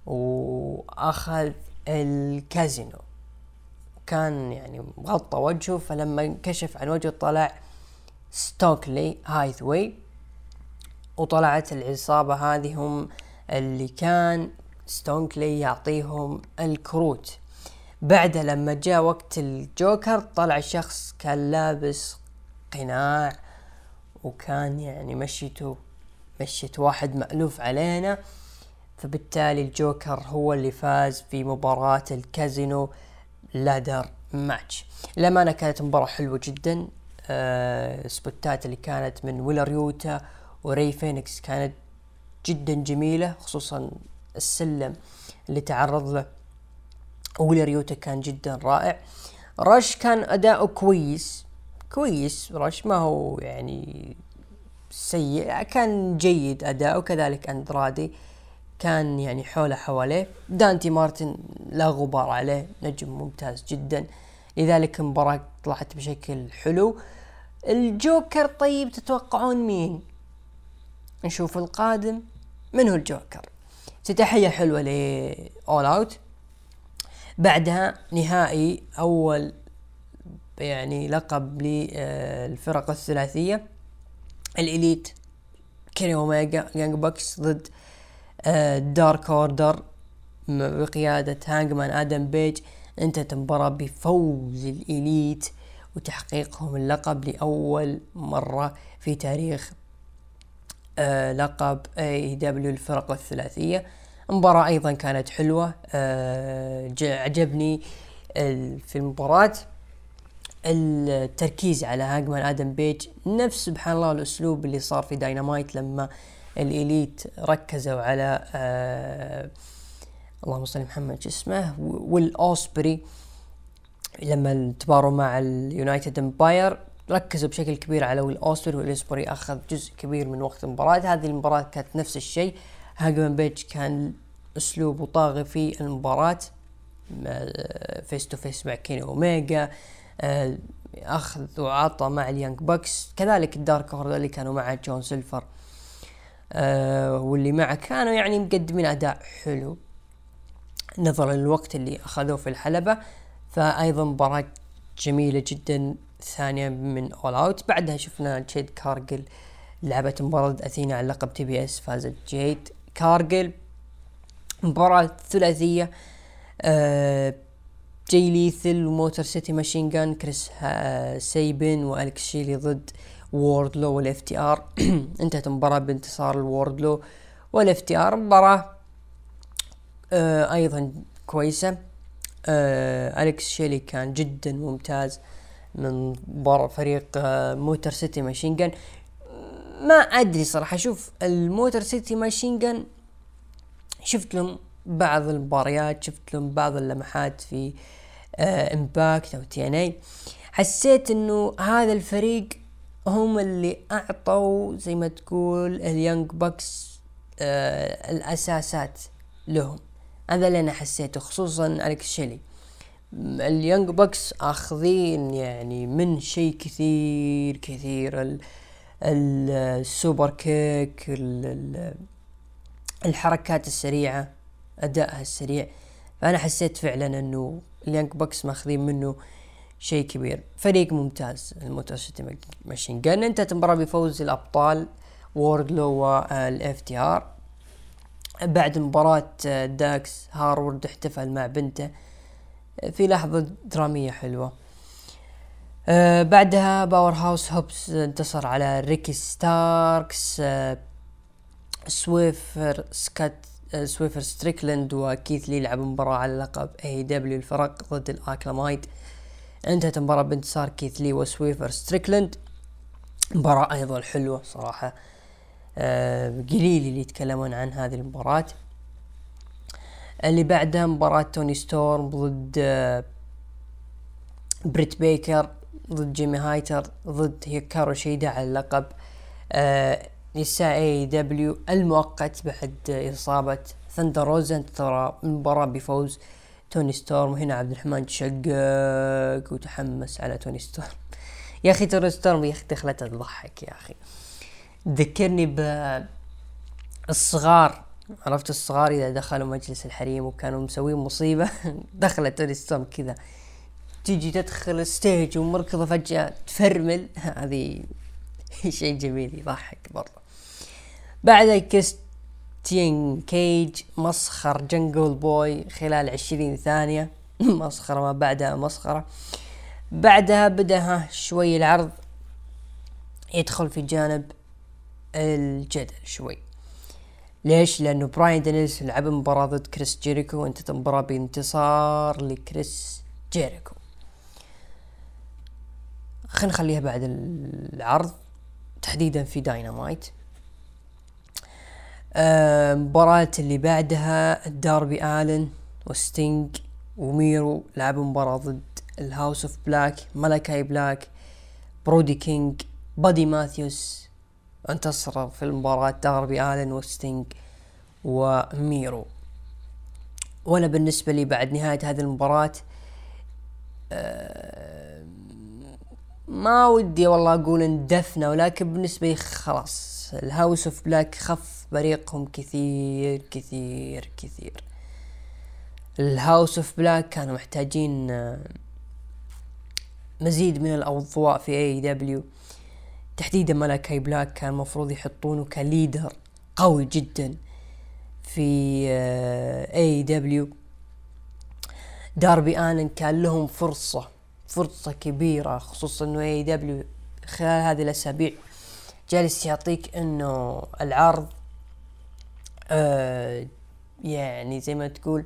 وأخذ الكازينو. كان يعني مغطى وجهه فلما انكشف عن وجهه طلع ستوكلي هايثوي وطلعت العصابة هذه هم اللي كان ستوكلي يعطيهم الكروت. بعدها لما جاء وقت الجوكر طلع شخص كان لابس قناع وكان يعني مشيته مشيت واحد مألوف علينا. فبالتالي الجوكر هو اللي فاز في مباراة ال casino ladder match. للأمانة كانت مباراة حلوة جدا. آه spotات اللي كانت من ويلر وري فينيكس كانت جدا جميلة خصوصا السلم اللي تعرض له. ويلر كان جدا رائع. رش كان أداؤه كويس. كويس. رش ما هو يعني سيء كان جيد أداؤه. كذلك أندرادي كان يعني حوله حواليه. دانتي مارتن لا غبار عليه نجم ممتاز جدا. لذلك المباراة طلعت بشكل حلو. الجوكر طيب تتوقعون مين؟ نشوف القادم. من هو الجوكر؟ افتتاحية حلوة ل All Out بعدها نهائي أول يعني لقب للفرق الثلاثية. ال Elite كيني أوميجا Young Bucks ضد Dark Order بقيادة هانجمان آدم بيج. انتهت المباراة بفوز ال Elite وتحقيقهم اللقب لأول مرة في تاريخ آه لقب AEW الفرق الثلاثية. المباراة أيضا كانت حلوة آه عجبني في المباراة. التركيز على هاجمان آدم بيج نفس سبحان الله الأسلوب اللي صار في داينامايت لما الإليت ركزوا على آه اللهم صل محمد اسمه؟ والاوسبري لما تباروا مع اليونايتد امباير ركزوا بشكل كبير على ويل اوستر والاوسبري أخذ جزء كبير من وقت المباراة. هذه المباراة كانت نفس الشيء. هاجمان بيج كان اسلوبه طاغي في المباراة فيس تو فيس مع كيني أوميجا آه، أخذ وعطى مع اليانج بوكس كذلك الدارك اللي كانوا مع جون سيلفر. آه واللي معه كانوا يعني مقدمين أداء حلو نظرا للوقت اللي أخذوه في الحلبة. فايضا مباراة جميلة جدا ثانية من All Out بعدها شفنا جيد كارجل لعبت مباراة أثينا على لقب TBS فازت جيد كارجل مباراة ثلاثية آه جاي ليثال و Motor City Machine Guns كريس سيبن والكس شيلي ضد ووردلو وال FTR. [clears throat] انتهت المباراة بانتصار الووردلو وال FTR. مباراة آه أيضا كويسة. آه الكس شيلي كان جدا ممتاز من بر فريق آه Motor City Machine Guns ما أدري صراحة شوف ال Motor City Machine Guns شفت لهم بعض المباريات شفت لهم بعض اللمحات في آه Impact أو TNA حسيت إنه هذا الفريق هم اللي أعطوا زي ما تقول ال Young Bucks آه الأساسات لهم. هذا اللي أنا حسيته خصوصا الكس شيلي. ال Young Bucks أخذين يعني من شيء كثير كثير ال superkick ال الحركات السريعة أدائها السريع. فأنا حسيت فعلا إنه ال Young Bucks ماخذين منه شيء كبير. فريق ممتاز ال Motor City Machine Guns. انتهت المباراة بفوز الأبطال ووردلو وال FTR. بعد مباراة داكس هارورد احتفل مع بنته. في لحظة درامية حلوة. أه بعدها باور هاوس هوبس انتصر على ريكي ستاركس. أه سويرف سكات سويرف ستريكلاند وكيث لي لعبوا مباراة على لقب AEW الفرق ضد ال Acclaimed انتهت المباراة بانتصار كيث لي وسويرف ستريكلاند. مباراة أيضا حلوة صراحة. آه قليل اللي يتكلمون عن هذه المباراة. اللي بعدها مباراة توني ستورم ضد آه بريت بيكر ضد جيمي هايتر ضد هيكارو شيدا على اللقب. آه نساء AEW المؤقت بعد إصابة ثندر روزا انتهت المباراة بفوز توني ستورم وهنا عبد الرحمن تشقق وتحمس على توني ستورم. يا أخي توني ستورم يا أخي دخلتها تضحك يا أخي. ذكرني ب الصغار عرفت الصغار إذا دخلوا مجلس الحريم وكانوا مسوين مصيبة؟ [laughs] دخلت توني ستورم كذا. تيجي تدخل ال stage ومركضة فجأة تفرمل. [laughs] هذه شيء جميل يضحك برضه. بعد كريستيان كيج مسخر جنجل بوي خلال عشرين ثانية. [laughs] مسخرة ما بعدها مسخرة. بعدها بدأ شوي العرض يدخل في جانب الجدل شوي. ليش؟ لأنه براين دانيلسون لعب مباراة ضد كريس جيريكو وانتهت المباراة بانتصار لكريس جيريكو. خلينا نخليها بعد العرض. تحديدا في داينامايت مباراة آه اللي بعدها داربي آلن وستينج وميرو لعبوا مباراة ضد ال House of Black ملاكاي بلاك برودي كينج بادي ماثيوس. انتصر في المباراة داربي آلن وستينج وميرو. وأنا بالنسبة لي بعد نهاية هذه المباراة آه ما ودي والله أقول اندفنا ولكن بالنسبة لي خلاص ال House of Black خف بريقهم كثير كثير كثير. ال House of Black كانوا محتاجين مزيد من الاضواء في AEW تحديدا ملاكاي بلاك كان المفروض يحطونه ك leader قوي جدا في AEW داربي آلن كان لهم فرصة فرصة كبيرة خصوصا إنه AEW خلال هذه الأسابيع جالس يعطيك إنه العرض آه يعني زي ما تقول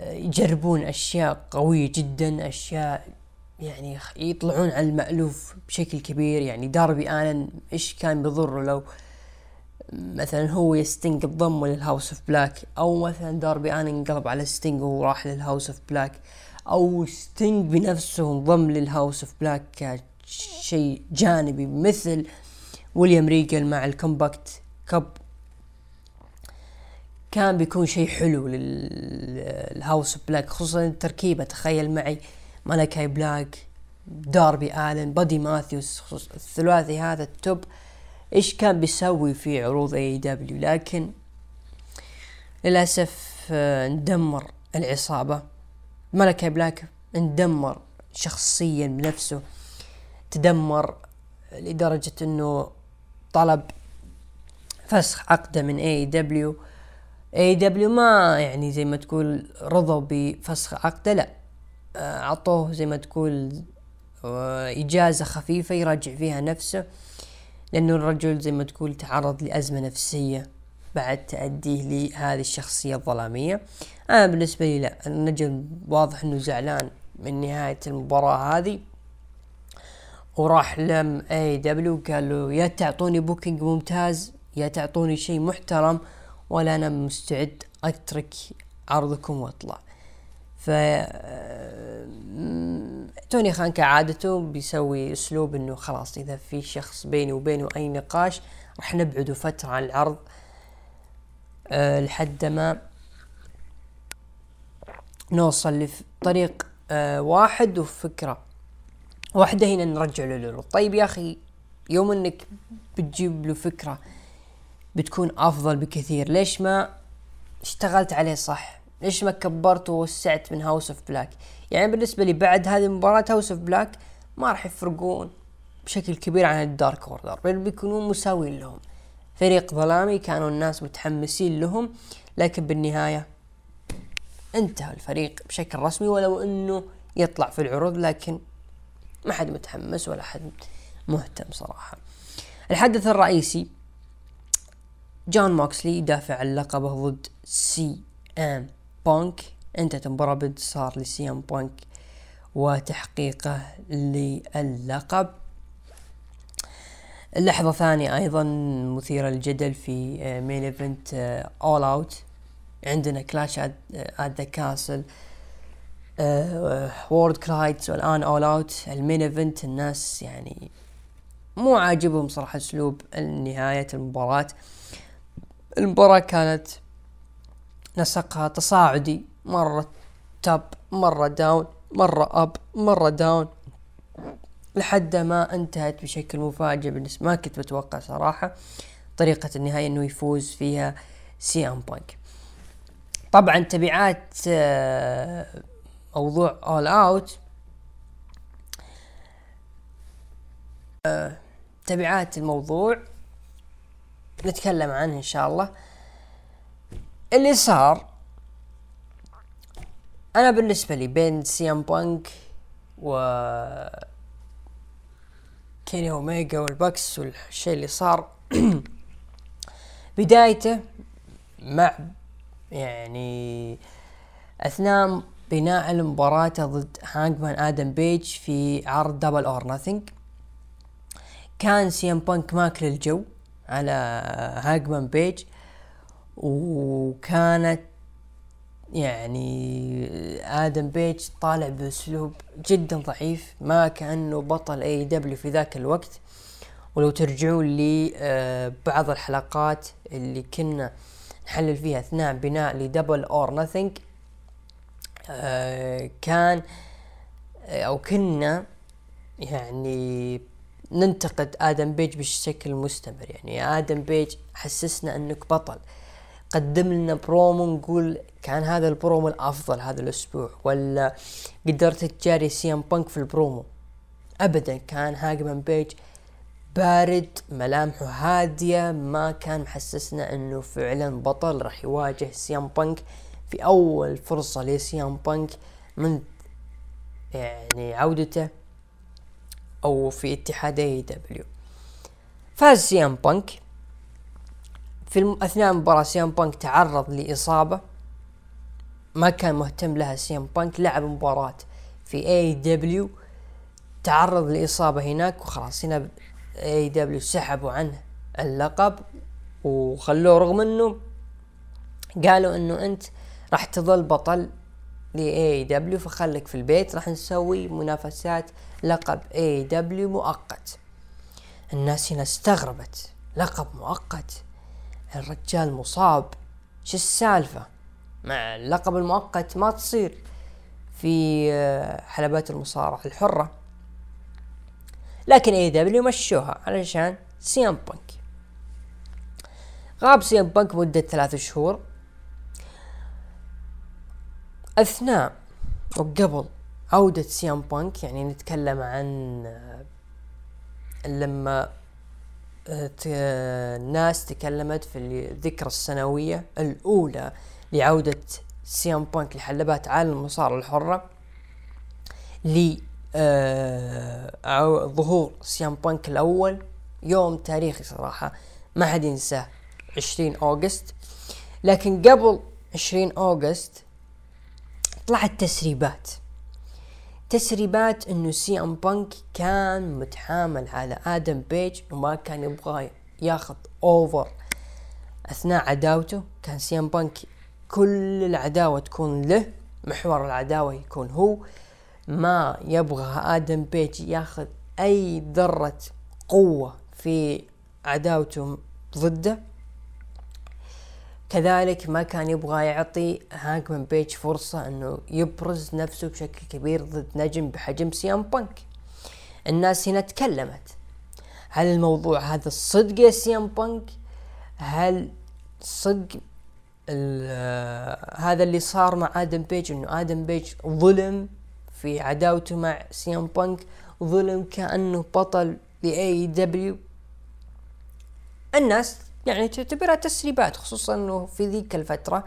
آه يجربون أشياء قوية جدا أشياء يعني يطلعون عن المألوف بشكل كبير. يعني داربي آلن إيش كان بيضره لو مثلا هو وستينج بضمه لل House of Black أو مثلا داربي آلن انقلب على ستينج وراح لل House of Black أو ستينج بنفسه انضم لل House of Black كشيء جانبي مثل ويليام ريجل مع ال Combat Club كان بيكون شيء حلو لل House Black خصوصا التركيبة تخيل معي ملاكاي بلاك داربي آلن بادي ماثيوس الثلاثي هذا ال top. إيش كان بيسوي في عروض AEW لكن للأسف آه، اندمر العصابة. ملاكاي بلاك اندمر شخصيا بنفسه. تدمر لدرجة إنه طلب فسخ عقده من اي دبليو اي دبليو ما يعني زي ما تقول رضوا بفسخ عقده لا. آه، عطوه زي ما تقول آه، إجازة خفيفة يراجع فيها نفسه لأنه الرجل زي ما تقول تعرض لأزمة نفسية بعد تأديه لهذه الشخصية الظلامية. أنا بالنسبة لي لا النجم واضح إنه زعلان من نهاية المباراة هذه. وراح لم AEW قال له يا تعطوني booking ممتاز يا تعطوني شيء محترم ولا أنا مستعد أترك عرضكم وأطلع. ف توني خان كعادته بيسوي أسلوب إنه خلاص إذا في شخص بيني وبينه أي نقاش راح نبعده فترة عن العرض أه لحد ما نوصل لطريق أه واحد وفكرة واحدة هنا نرجع له طيب يا أخي يوم إنك بتجيب له فكرة بتكون أفضل بكثير. ليش ما اشتغلت عليه صح؟ ليش ما كبرت ووسعت من House of Black يعني بالنسبة لي بعد هذه المباراة House of Black ما راح يفرقون بشكل كبير عن ال Dark Order بل بيكونون مساوين لهم. فريق ظلامي كانوا الناس متحمسين لهم لكن بالنهاية انتهى الفريق بشكل رسمي ولو إنه يطلع في العروض لكن ما حد متحمس ولا حد مهتم صراحة. الحدث الرئيسي جون موكسلي يدافع عن لقبه ضد سي إم بانك انتهت المباراة بانتصار لسي إم بانك وتحقيقه للقب. اللحظة ثانية أيضا مثيرة للجدل في main event All Out عندنا Clash at the Castle و Worlds Collide والآن All Out ال main event الناس يعني مو عاجبهم صراحة أسلوب نهاية المباراة. المباراة كانت نسقها تصاعدي مرة up مرة down مرة up مرة down لحد ما انتهت بشكل مفاجئ بالنسبة ما كنت متوقع صراحة طريقة النهاية إنه يفوز فيها سي أم بانك. طبعا تبعات آه، موضوع All Out آه، تبعات الموضوع نتكلم عنه إن شاء الله. اللي صار أنا بالنسبة لي بين سي إم بانك و كيني اوميجا وال Bucks والشيء اللي صار [clears throat] بدايته مع يعني أثناء بناء المباراة ضد هانجمان آدم بيج في عرض Double or Nothing كان سي إم بانك ماكل الجو. على هاجمان بيج وكانت يعني آدم بيج طالع بأسلوب جدا ضعيف ما كأنه بطل AEW في ذاك الوقت. ولو ترجعون لي آه، بعض الحلقات اللي كنا نحلل فيها أثناء بناء ل Double or Nothing كان آه، أو كنا يعني ننتقد آدم بيج بشكل مستمر يعني آدم بيج حسسنا أنك بطل. قدم لنا برومو نقول كان هذا البرومو الأفضل هذا الأسبوع ولا قدرت تجاري سي ام بانك في البرومو؟ ابدا كان هاجمان بيج بارد ملامحه هادية ما كان محسسنا إنه فعلا بطل راح يواجه سيام بانك في أول فرصة لسيام بانك من يعني عودته. أو في اتحاد AEW فاز سيام بانك. في أثناء المباراة سيام بانك تعرض لإصابة ما كان مهتم لها سيام بانك لعب مباراة في AEW تعرض لإصابة هناك وخلاص هنا AEW سحبوا عنه اللقب وخلوه رغم إنه قالوا إنه أنت راح تظل بطل ل AEW فخلك في البيت. راح نسوي منافسات لقب AEW مؤقت. الناس هنا استغربت. لقب مؤقت. الرجال مصاب. شو السالفة؟ مع اللقب المؤقت ما تصير. في آه، حلبات المصارعة الحرة. لكن AEW مشوها علشان سيام بانك. غاب سيام بانك مدة ثلاث شهور. أثناء وقبل عودة سيام بانك يعني نتكلم عن آه، لما آه، الناس تكلمت في الذكرى السنوية الأولى لعودة سيام بانك لحلبات عالم المصارعة الحرة ل آه، ظهور سيام بانك الأول يوم تاريخي صراحة. ما حد ينساه 20 August. لكن قبل 20 August طلعت تسريبات تسريبات إنه سي إم بانك كان متحامل على آدم بيج وما كان يبغى ياخذ over أثناء عداوته. كان سي إم بانك كل العداوة تكون له محور العداوة يكون هو. ما يبغى آدم بيج ياخذ أي ذرة قوة في عداوته ضده. كذلك ما كان يبغى يعطي هاجمان بيج فرصة إنه يبرز نفسه بشكل كبير ضد نجم بحجم سيام بانك. الناس هنا تكلمت. هل الموضوع هذا الصدق يا سيام بانك؟ هل صدق آه، هذا اللي صار مع آدم بيج إنه آدم بيج ظلم في عداوته مع سيام بانك؟ ظلم كأنه بطل ل AEW الناس يعني تعتبرها تسريبات خصوصا إنه في ذيك الفترة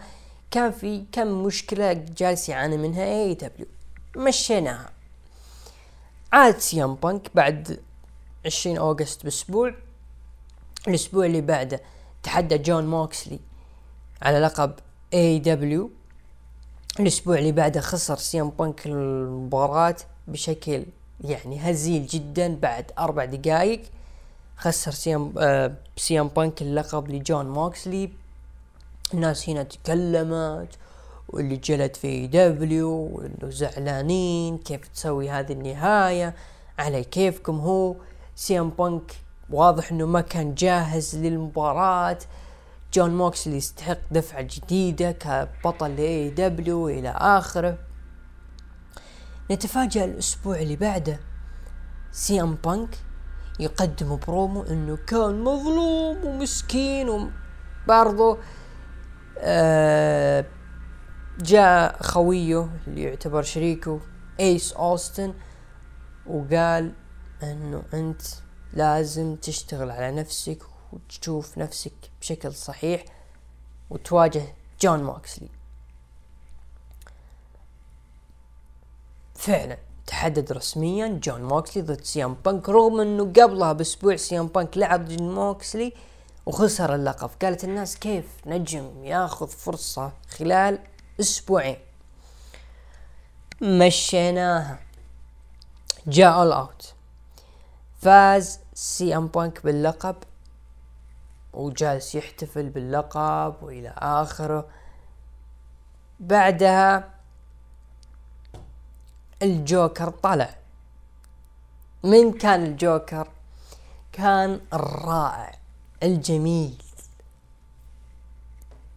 كان في كم مشكلة جالس يعاني منها AEW مشيناها. عاد سيام بانك بعد 20 August بأسبوع. الأسبوع اللي بعده تحدى جون موكسلي على لقب AEW الأسبوع اللي بعده خسر سيام بانك المباراة بشكل يعني هزيل جدا بعد أربع دقائق خسر سيام آه سيام بانك اللقب لجون موكسلي الناس هنا تكلمت واللي جلد في AEW وانه زعلانين كيف تسوي هذه النهاية على كيفكم هو. سي ام بانك واضح إنه ما كان جاهز للمباراة. جون موكسلي يستحق دفعة جديدة كبطل ل AEW إلى آخره. نتفاجأ الأسبوع اللي بعده. سي ام بانك يقدم برومو إنه كان مظلوم ومسكين وبرضه آه جاء خويه اللي يعتبر شريكه ايس اوستن وقال إنه أنت لازم تشتغل على نفسك وتشوف نفسك بشكل صحيح وتواجه جون موكسلي فعلا. تحدد رسميا جون موكسلي ضد سي ام بانك. رغم إنه قبلها بأسبوع سي ام بانك لعب جون موكسلي وخسر اللقب. قالت الناس كيف نجم ياخذ فرصة خلال أسبوعين؟ مشيناها. جاء All Out فاز سي ام بانك باللقب وجالس يحتفل باللقب وإلى آخره. بعدها الجوكر طلع. من كان الجوكر؟ كان الرائع الجميل.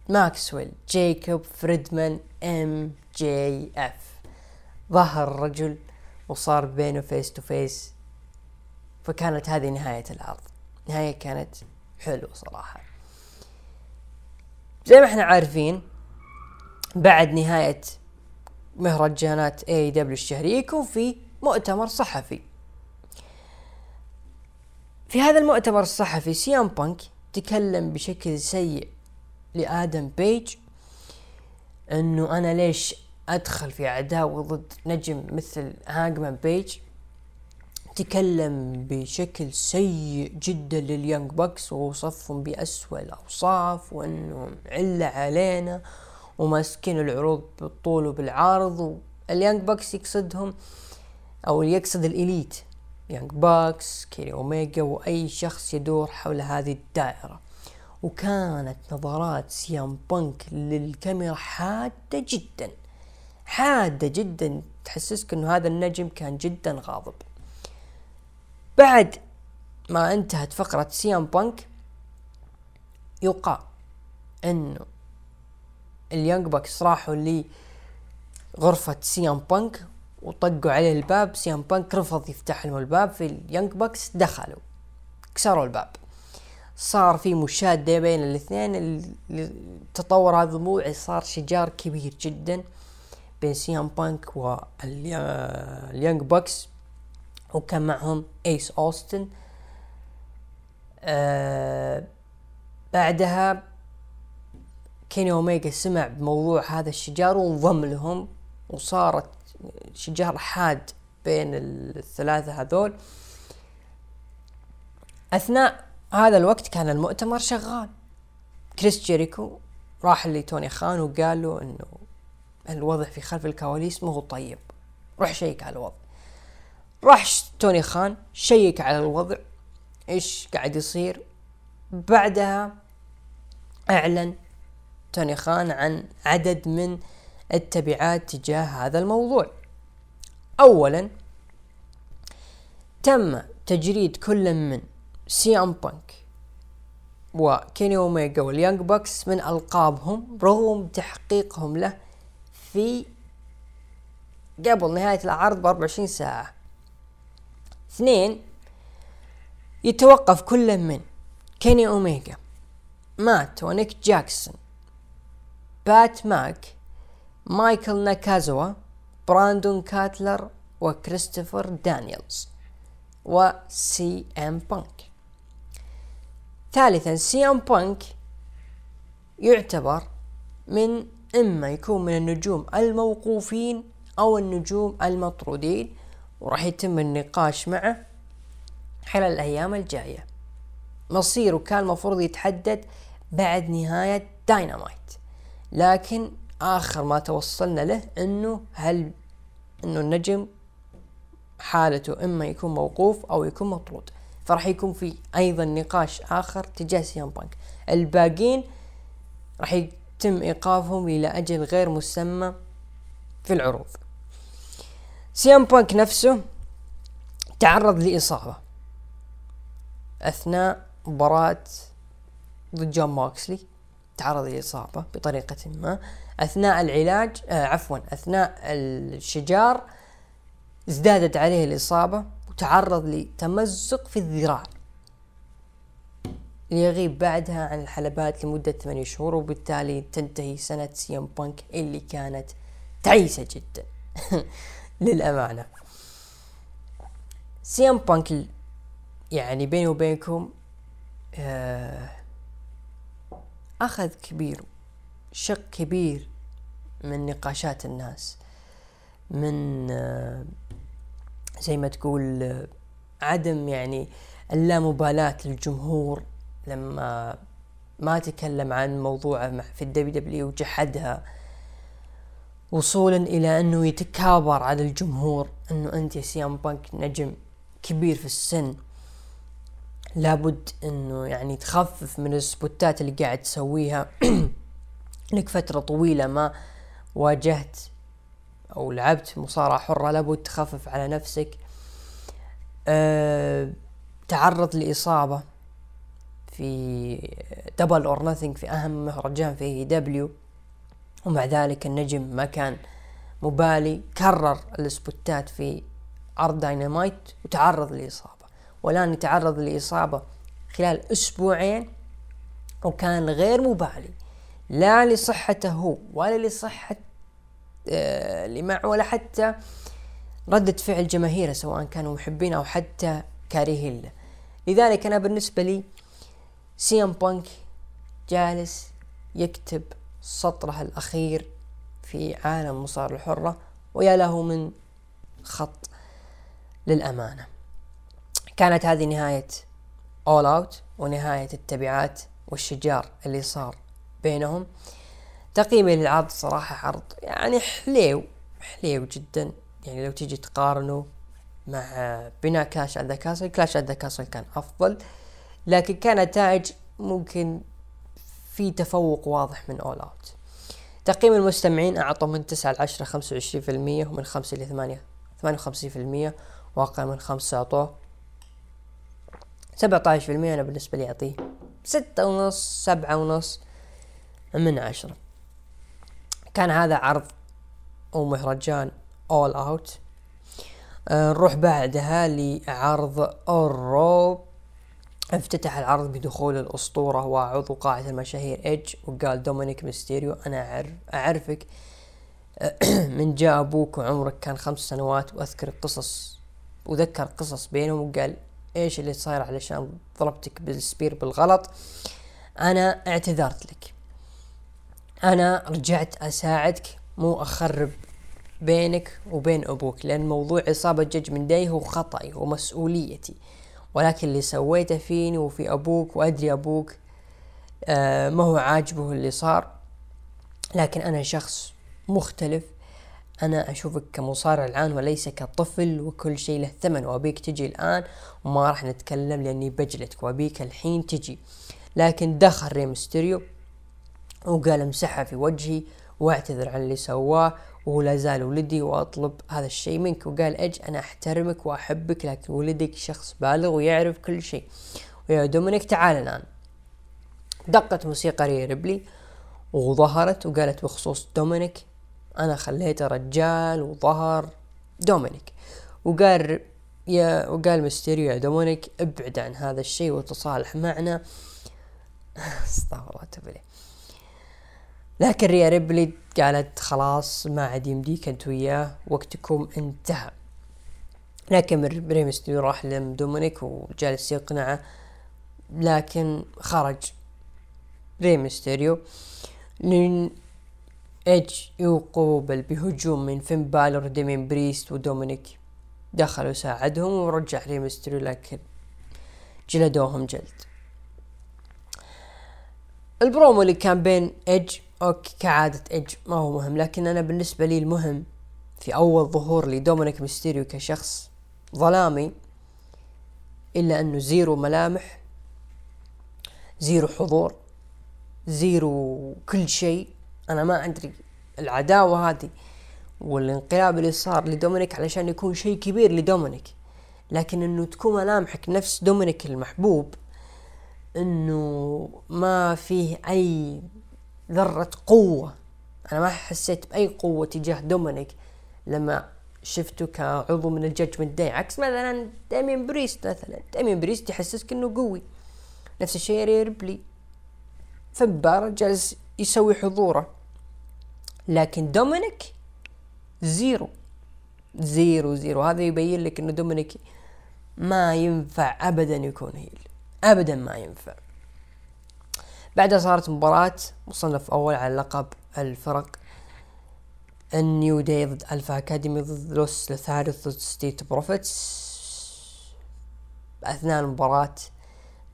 ماكسويل جيكوب فريدمان MJF. ظهر الرجل وصار بينه face to face فكانت هذه نهاية العرض. نهاية كانت حلوة صراحة. زي ما إحنا عارفين بعد نهاية مهرجانات AEW الشهرية يكون في مؤتمر صحفي. في هذا المؤتمر الصحفي سي ام بانك تكلم بشكل سيء لآدم بيج إنه أنا ليش أدخل في عداوة ضد نجم مثل هانجمان بيج؟ تكلم بشكل سيء جدا لل Young Bucks ووصفهم بأسوأ الأوصاف وأنهم علة علينا وماسكين العروض بالطول وبالعرض وال Young Bucks يقصدهم أو يقصد ال Elite. Young Bucks كيني أوميجا وأي شخص يدور حول هذه الدائرة. وكانت نظرات سي ام بانك للكاميرا حادة جدا. حادة جدا. تحسسك إنه هذا النجم كان جدا غاضب. بعد ما انتهت فقرة سي ام بانك يقال إنه ال Young Bucks راحوا لغرفة سي ام بانك وطقوا عليه الباب. سي ام بانك رفض يفتح لهم الباب في ال Young Bucks دخلوا كسروا الباب. صار في مشادة بين الاثنين اللي تطور هذا الموضوع صار شجار كبير جدا بين سي ام بانك وال Young Bucks وكان معهم إيس أوستن. آه بعدها كيني اوميجا سمع بموضوع هذا الشجار وانضم لهم وصارت شجار حاد بين الثلاثة هذول. أثناء هذا الوقت كان المؤتمر شغال. كريس جيريكو راح لتوني خان وقال له إنه الوضع في خلف الكواليس مو طيب. روح شيك على الوضع. راح توني خان شيك على الوضع. إيش قاعد يصير؟ بعدها أعلن توني خان عن عدد من التبعات تجاه هذا الموضوع. اولا تم تجريد كل من سي ام بانك وكيني اوميجا وال Young Bucks من ألقابهم رغم تحقيقهم له في قبل نهاية العرض ب 24 ساعة. اثنين يتوقف كل من كيني اوميجا مات ونيك جاكسون. بات باك مايكل ناكازاوا براندون كاتلر وكريستوفر دانييلز وسي ام بانك ثالثا سي ام بانك يعتبر من إما يكون من النجوم الموقوفين أو النجوم المطرودين وراح يتم النقاش معه خلال الأيام الجاية. مصيره كان المفروض يتحدد بعد نهاية داينامايت لكن آخر ما توصلنا له إنه هل إنه النجم حالته إما يكون موقوف أو يكون مطرود. فراح يكون في أيضا نقاش آخر تجاه سي ام بانك. الباقين راح يتم إيقافهم إلى أجل غير مسمى في العروض. سيام بانك نفسه تعرض لإصابة أثناء مباراة ضد جون موكسلي تعرض لإصابة بطريقة ما. أثناء العلاج آه عفوا أثناء الشجار ازدادت عليه الإصابة وتعرض لتمزق في الذراع. ليغيب بعدها عن الحلبات لمدة ثمانية شهور وبالتالي تنتهي سنة سيام بانك اللي كانت تعيسة جدا. [laughs] للأمانة. سيام بانك يعني بيني وبينكم آه أخذ كبير شق كبير من نقاشات الناس من آه زي ما تقول آه عدم يعني اللامبالاة للجمهور لما ما تكلم عن موضوعه في ال WW وجحدها وصولا إلى أنه يتكابر على الجمهور أنه أنت يا سي ام بانك نجم كبير في السن. لابد إنه يعني تخفف من السبوتات اللي قاعد تسويها. [clears throat] لك فترة طويلة ما واجهت أو لعبت مصارعة حرة لابد تخفف على نفسك. أه تعرض لإصابة في Double or Nothing في أهم مهرجان في AEW ومع ذلك النجم ما كان مبالي كرر السبوتات في عرض داينامايت وتعرض لإصابة. والآن يتعرض لإصابة خلال أسبوعين وكان غير مبالي لا لصحته هو ولا لصحة آه اللي معه ولا حتى ردة فعل جماهيره سواء كانوا محبين أو حتى كارهين له. لذلك أنا بالنسبة لي سي ام بانك جالس يكتب سطره الأخير في عالم مصارعة الحرة ويا له من خط للأمانة. كانت هذه نهاية All Out ونهاية التبعات والشجار اللي صار بينهم. تقييمي للعرض صراحة عرض يعني حليو حليو جدا. يعني لو تيجي تقارنه مع بناء Clash at the Castle، Clash at the Castle كان أفضل لكن كان نتائج ممكن في تفوق واضح من All Out تقييم المستمعين أعطوا من 9 ل 10 25% ومن 5 ل 8 58% واقع من 5 أعطوه. 17% أنا بالنسبة لي أعطيه. ستة ونص سبعة ونص من عشرة. كان هذا عرض ومهرجان All Out آه، نروح بعدها لعرض ال Raw افتتح العرض بدخول الأسطورة وعضو قاعة المشاهير ايج وقال دومينيك ميستيريو أنا أعرف أعرفك. [clears throat] من جاء أبوك وعمرك كان خمس سنوات وأذكر قصص وذكر قصص بينهم. وقال إيش اللي صاير علشان ضربتك بالسبير بالغلط. أنا اعتذرت لك. أنا رجعت أساعدك مو أخرب بينك وبين أبوك لأن موضوع إصابة جج من داي هو خطأي ومسؤوليتي. ولكن اللي سويته فيني وفي أبوك وأدري أبوك آه ما هو عاجبه اللي صار. لكن أنا شخص مختلف. أنا أشوفك كمصارع الآن وليس كطفل وكل شيء له ثمن وأبيك تجي الآن وما راح نتكلم لأني بجلدك وأبيك الحين تجي. لكن دخل ريمستيريو وقال امسحها في وجهي واعتذر عن اللي سواه ولا زال ولدي وأطلب هذا الشيء منك. وقال أج أنا أحترمك وأحبك لكن ولدك شخص بالغ ويعرف كل شيء. ويا دومينيك تعال الآن. دقت موسيقى ريا ريبلي وظهرت وقالت بخصوص دومينيك أنا خليته رجال وظهر. دومينيك. وقال يا وقال ميستيريو يا دومينيك ابعد عن هذا الشيء وتصالح معنا. [laughs] استغفر الله لكن ريا ريبلي قالت خلاص ما عاد يمديك أنت وياه وقتكم انتهى. لكن ري ميستيريو راح لم دومينيك وجالس يقنعه لكن خرج ري ميستيريو لين ايج يقوبل بهجوم من فين بالور وديمين بريست ودومينيك. دخلوا ساعدهم ورجع ري ميستيريو لكن جلدوهم جلد. البرومو اللي كان بين ايج okay كعادة ايج ما هو مهم لكن أنا بالنسبة لي المهم في أول ظهور لدومينيك ميستيريو كشخص ظلامي إلا أنه zero ملامح zero حضور zero كل شيء. أنا ما أدري العداوة هذه والانقلاب اللي صار لدومينيك علشان يكون شيء كبير لدومينيك. لكن إنه تكون ملامحك نفس دومينيك المحبوب إنه ما فيه أي ذرة قوة. أنا ما حسيت بأي قوة تجاه دومينيك لما شفته كعضو من ال Judgment Day. عكس مثلا دامين بريست مثلا. دامين بريست يحسسك إنه قوي. نفس الشيء ري ريبلي فبار جالس يسوي حضوره. لكن دومينيك zero. zero zero. هذا يبين لك إنه دومينيك ما ينفع ابدا يكون heel. ابدا ما ينفع. بعدها صارت مباراة مصنف أول على لقب الفرق ال New Day ضد Alpha Academy ضد Los Lotharios ضد Street Profits أثناء المباراة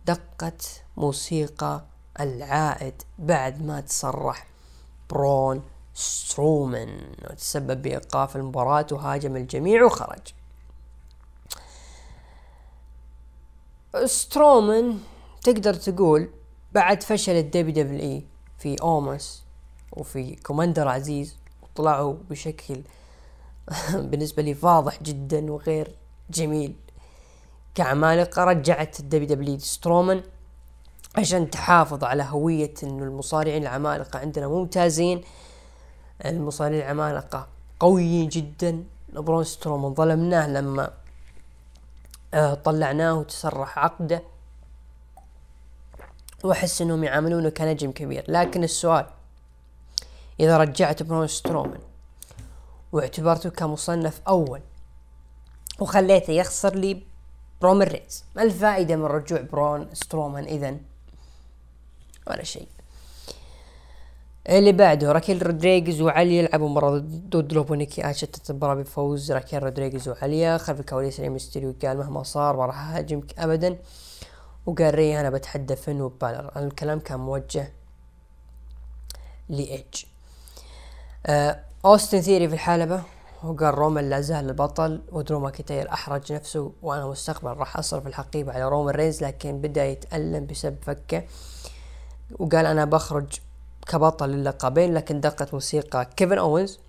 دقت موسيقى العائد بعد ما تسرح برون سترومان وتسبب بإيقاف المباراة وهاجم الجميع وخرج. سترومان تقدر تقول بعد فشل ال WWE في أومس وفي كوماندر عزيز طلعوا بشكل [laughs] بالنسبة لي واضح جدا وغير جميل. كعمالقة رجعت ال WWE سترومان عشان تحافظ على هوية انه المصارعين العمالقة عندنا ممتازين. المصارعين العمالقة. قويين جدا. برون سترومان ظلمناه لما آه طلعناه وتسرح عقده. وأحس إنهم يعاملونه كنجم كبير. لكن السؤال إذا رجعت برون سترومان واعتبرته كمصنف أول وخليته يخسر لرومان رينز ما الفائدة من رجوع برون سترومان اذا ولا شيء. اللي بعده راكيل رودريغز وعلي يلعبوا مرة ضد لوبونيكي. شتت المباراة بفوز راكيل رودريغز وعليا خلف الكواليس ري ميستيريو قال مهما صار ما راح أهاجمك ابدا. وقال ري أنا بتحدى فين وبالر الكلام كان موجه لإيج آه أوستن ثيري في الحلبة. وقال رومان لا زال البطل ودرو ماكيتاير أحرج نفسه وأنا مستقبلا راح أصرف الحقيبة على رومان رينز لكن بدأ يتألم بسبب فكه. وقال أنا بخرج كبطل اللقبين لكن دقت موسيقى كيفن أوينز.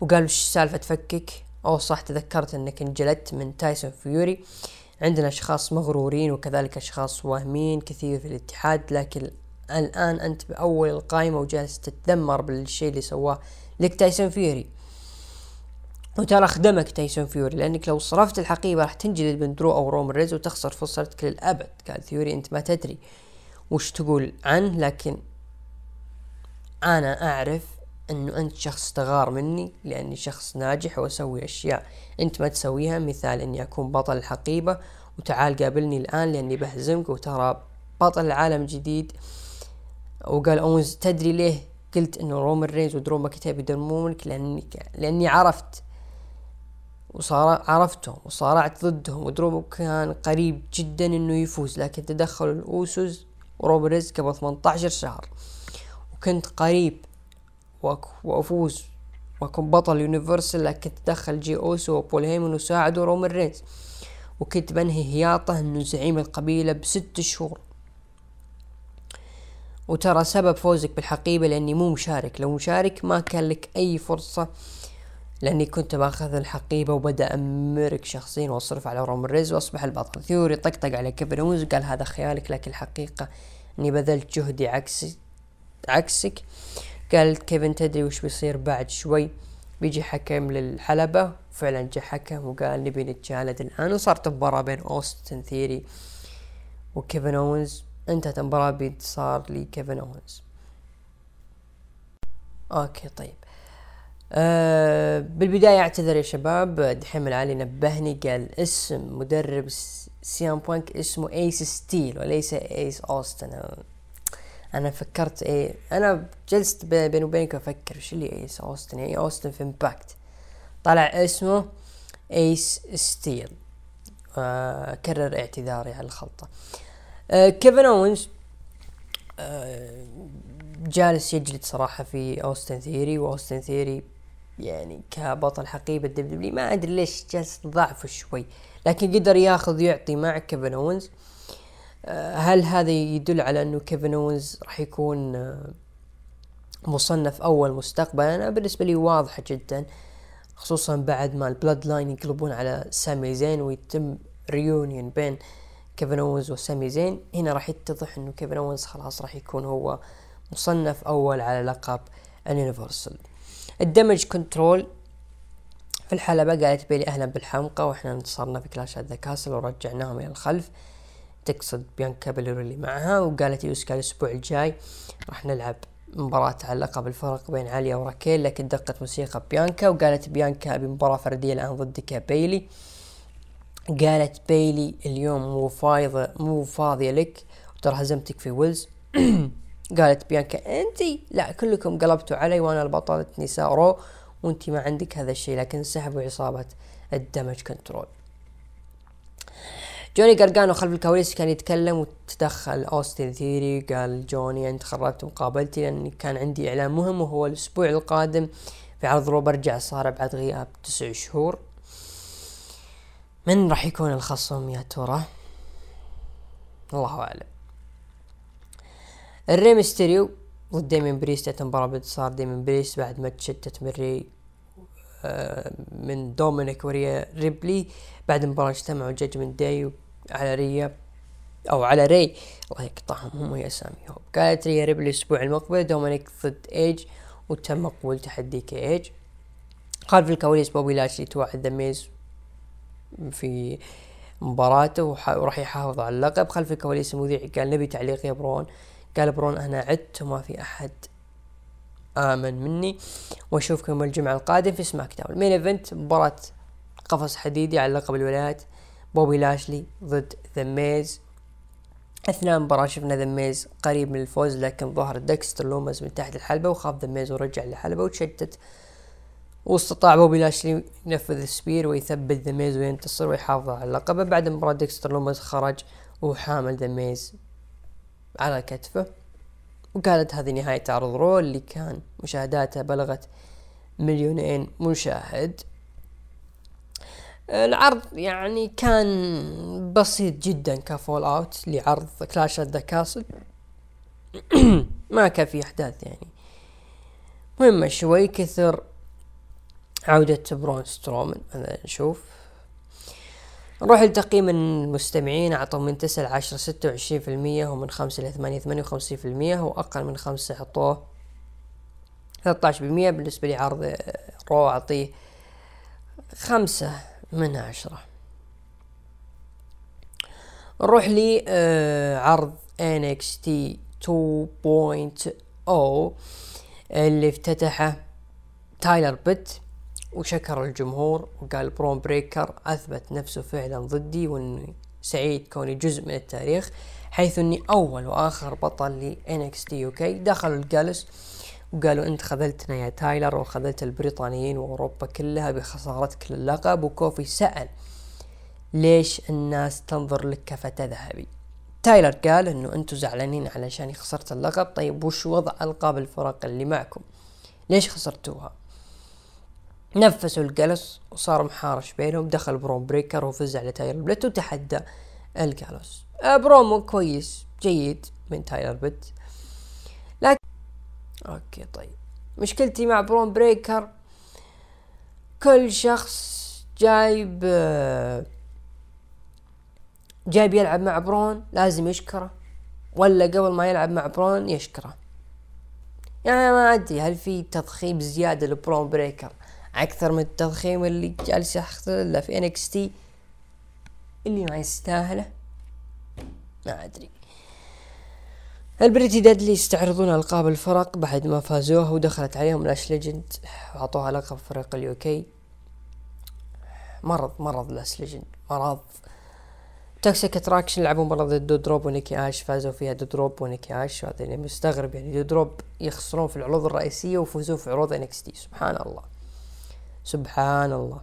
وقال وش سالفة فكك أو صح تذكرت إنك انجلدت من تايسون فيوري. عندنا أشخاص مغرورين وكذلك أشخاص واهمين كثير في الاتحاد لكن الآن أنت بأول القائمة وجالس تتذمر بالشيء اللي سواه لك تايسون فيوري. وترى خدمك تايسون فيوري لأنك لو صرفت الحقيبة راح تنجلد من درو أو رومان رينز وتخسر فرصتك للأبد. قال ثيوري أنت ما تدري وش تقول عنه لكن أنا أعرف إنه أنت شخص تغار مني لأني شخص ناجح وأسوي أشياء. أنت ما تسويها مثال إني أكون بطل الحقيبة وتعال قابلني الآن لأني بهزمك وترى بطل العالم جديد. وقال اونز تدري ليه قلت إنه رومان رينز ودرو ماكنتاير بيدمرونك لأني لأني عرفت وصار عرفتهم وصارعت ضدهم ودرو كان قريب جدا إنه يفوز. لكن تدخلوا الأوسوس ورومان رينز قبل 18 شهر. وكنت قريب وأفوز وأكون بطل Universal لكن تدخل جي اوسو وبول هيمن وساعدوا رومان رينز. وكنت بنهي هياطة إنه زعيم القبيلة بست شهور. وترى سبب فوزك بالحقيبة لأني مو مشارك. لو مشارك ما كان لك أي فرصة لأني كنت بأخذ الحقيبة وبدمرك شخصيا وأصرف على رومان رينز وأصبح البطل. ثيوري طقطق على كيفن وقال هذا خيالك لكن الحقيقة إني بذلت جهدي عكس عكسك. قال كيفن تدري وش بيصير بعد شوي؟ بيجي حكم للحلبة. وفعلا جاء حكم وقال نبي نتجالد الآن وصارت مباراة بين أوستن ثيوري وكيفن أوينز. انتهت المباراة بانتصار لكيفن أوينز. okay طيب. أه بالبداية أعتذر يا شباب. دحيم العالي نبهني. قال اسم مدرب سي ام بانك اسمه إيس ستيل وليس إيس أوستن. أنا فكرت إيه أنا جلست بيني وبينك أفكر وش اللي ايس أوستن يعني أوستن في امباكت طلع اسمه ايس ستيل آه كرر اعتذاري على الخلطة. آه كيفن اونز آه جالس يجلد صراحة في أوستن ثيوري وأوستن ثيوري يعني كبطل حقيبة دبليو ما أدري ليش جالس ضعف شوي لكن قدر ياخذ يعطي مع كيفن اونز هل هذا يدل على أنه كيفن اونز راح يكون آه مصنف أول مستقبلا أنا بالنسبة لي واضحة جدا آه خصوصا بعد ما البلود لاين يقلبون على سامي زين ويتم reunion بين كيفن اونز وسامي زين هنا راح يتضح أنه كيفن اونز خلاص راح يكون هو مصنف أول على لقب ال Universal الدمج كنترول في الحلبة قالت بيلي أهلا بالحمقى وإحنا انتصرنا في كلاش ذا كاسل ورجعناهم إلى الخلف. تقصد بيانكا اللي معها وقالت إيو سكاي الأسبوع الجاي راح نلعب مباراة على لقب الفرق بين عليا وراكيل لكن دقت موسيقى بيانكا وقالت بيانكا ابي مباراة فردية الآن ضدك يا بيلي قالت بيلي اليوم مو فاضية مو فاضية لك وترى هزمتك في ويلز. [coughs] قالت بيانكا أنتي؟ لا كلكم قلبتوا علي وأنا البطلة نساء رو وأنتي ما عندك هذا الشيء لكن سحبوا عصابة الدمج كنترول. جوني قرقانو خلف الكواليس كان يتكلم وتدخل أوستن ثيوري قال جوني أنت خربت مقابلتي لأني كان عندي اعلان مهم وهو الأسبوع القادم في عرض رو برجع صار بعد غياب تسع شهور. من راح يكون الخصم يا ترى؟ الله أعلم. الري ميستيريو ضد ديمين بريست مباراة بانتصار ديمين بريست بعد ما تشتت من ري من دومينيك وريا ريبلي. بعد المباراة اجتمعوا ججمنت داي على ريا أو على ري. الله يقطعهم هم ويا اساميهم قالت ريا ريبلي الأسبوع المقبل دومينيك ضد إيج وتم قبول تحدي كإيج. خلف الكواليس بوبي لاشلي توعد ذا ميز في مباراته وراح يحافظ على اللقب. خلف الكواليس المذيع قال نبي تعليق يا برون. قال برون أنا عدت وما في أحد آمن مني وأشوفكم الجمعة القادم في سماك داون ال main event مباراة قفص حديدي على لقب الولايات. بوبي لاشلي ضد ذا ميز أثناء المباراة شفنا ذا ميز قريب من الفوز لكن ظهر ديكستر لومز من تحت الحلبة وخاف ذا ميز ورجع للحلبة وتشتت. واستطاع بوبي لاشلي ينفذ ال spear ويثبت ذا ميز وينتصر ويحافظ على اللقب بعد المباراة ديكستر لومز خرج وحامل ذا ميز على كتفه. وقالت هذه نهاية عرض رو اللي كان مشاهداته بلغت مليونين مشاهد. العرض يعني كان بسيط جدا ك fallout لعرض كلاش ذا كاسل ما كان في أحداث يعني. مهمة شوي كثر عودة برون سترومان نشوف. نروح لتقييم المستمعين اعطوا من تسعة لعشرة ستة وعشرين في المية ومن خمسة لثمانية ثمانية وخمسين في المية واقل من خمسة أعطوه ثلاثة عشر بالمية بالنسبة لعرض رو أعطيه خمسة من عشرة. نروح لي آه عرض NXT 2.0 اللي افتتحه تايلر بيت وشكر الجمهور وقال برون بريكر أثبت نفسه فعلا ضدي واني سعيد كوني جزء من التاريخ حيث إني أول وآخر بطل ل NXT UK دخلوا الجالوس وقالوا أنت خذلتنا يا تايلر وخذلت البريطانيين وأوروبا كلها بخسارتك للقب. وكوفي سأل ليش الناس تنظر لك كفتى ذهبي؟ تايلر قال إنه أنتم زعلانين علشان خسرت اللقب. طيب وش وضع ألقاب الفرق اللي معكم؟ ليش خسرتوها؟ نفسوا الجلس وصار محارش بينهم دخل برون بريكر وفز على تايلر بلت وتحدى الجالوس آه، برومو كويس جيد من تايلر بيت لكن أوكي طيب. مشكلتي مع برون بريكر كل شخص جايب آه، جايب يلعب مع برون لازم يشكره. ولا قبل ما يلعب مع برون يشكره. يعني ما أدري هل في تضخيم زيادة لبرون بريكر؟ أكثر من التضخيم اللي جالس يحصل له في NXT اللي ما يستاهله؟ ما أدري. ال Pretty Deadly يستعرضون ألقاب الفرق بعد ما فازوها ودخلت عليهم لاش ليجند واعطوها لقب فريق ال UK مرض مرض لاش ليجند مرض. Toxic Attraction لعبوا مره ضد دو دروب ونيكي آش. فازوا فيها دو دروب ونيكي آش. هذا اللي مستغرب يعني دو دروب يخسرون في العروض الرئيسية ويفوزون في عروض NXT سبحان الله. سبحان الله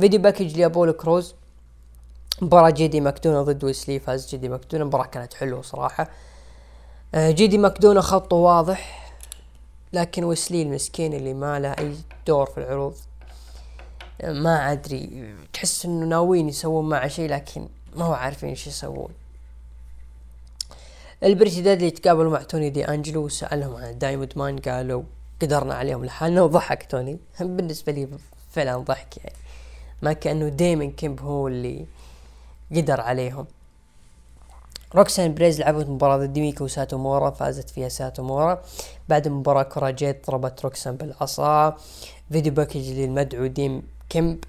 video package لابولو كروز مباراة جيدي ماكدونا ضد ويسلي فاز جيدي ماكدونا مباراة كانت حلوة صراحة. آه، جيدي ماكدونا خطه واضح لكن ويسلي المسكين اللي ما له أي دور في العروض آه، ما أدري. تحس إنه ناويين يسوون معه شيء لكن ما هو عارفين إيش يسوون. ال Pretty Deadly تقابلوا مع توني دي انجلو وسألهم عن ال Diamond Mine قالوا قدرنا عليهم لحالنا وضحك توني. [laughs] بالنسبة لي فعلا ضحك يعني. ما كأنه ديمن كيمب هو اللي قدر عليهم. روكسان بيريز لعبت مباراة ضد ميكو ساتومورا فازت فيها ساتومورا. بعد المباراة كورا جيد ضربت روكسان بالعصا. video package للمدعو ديمن كيمب.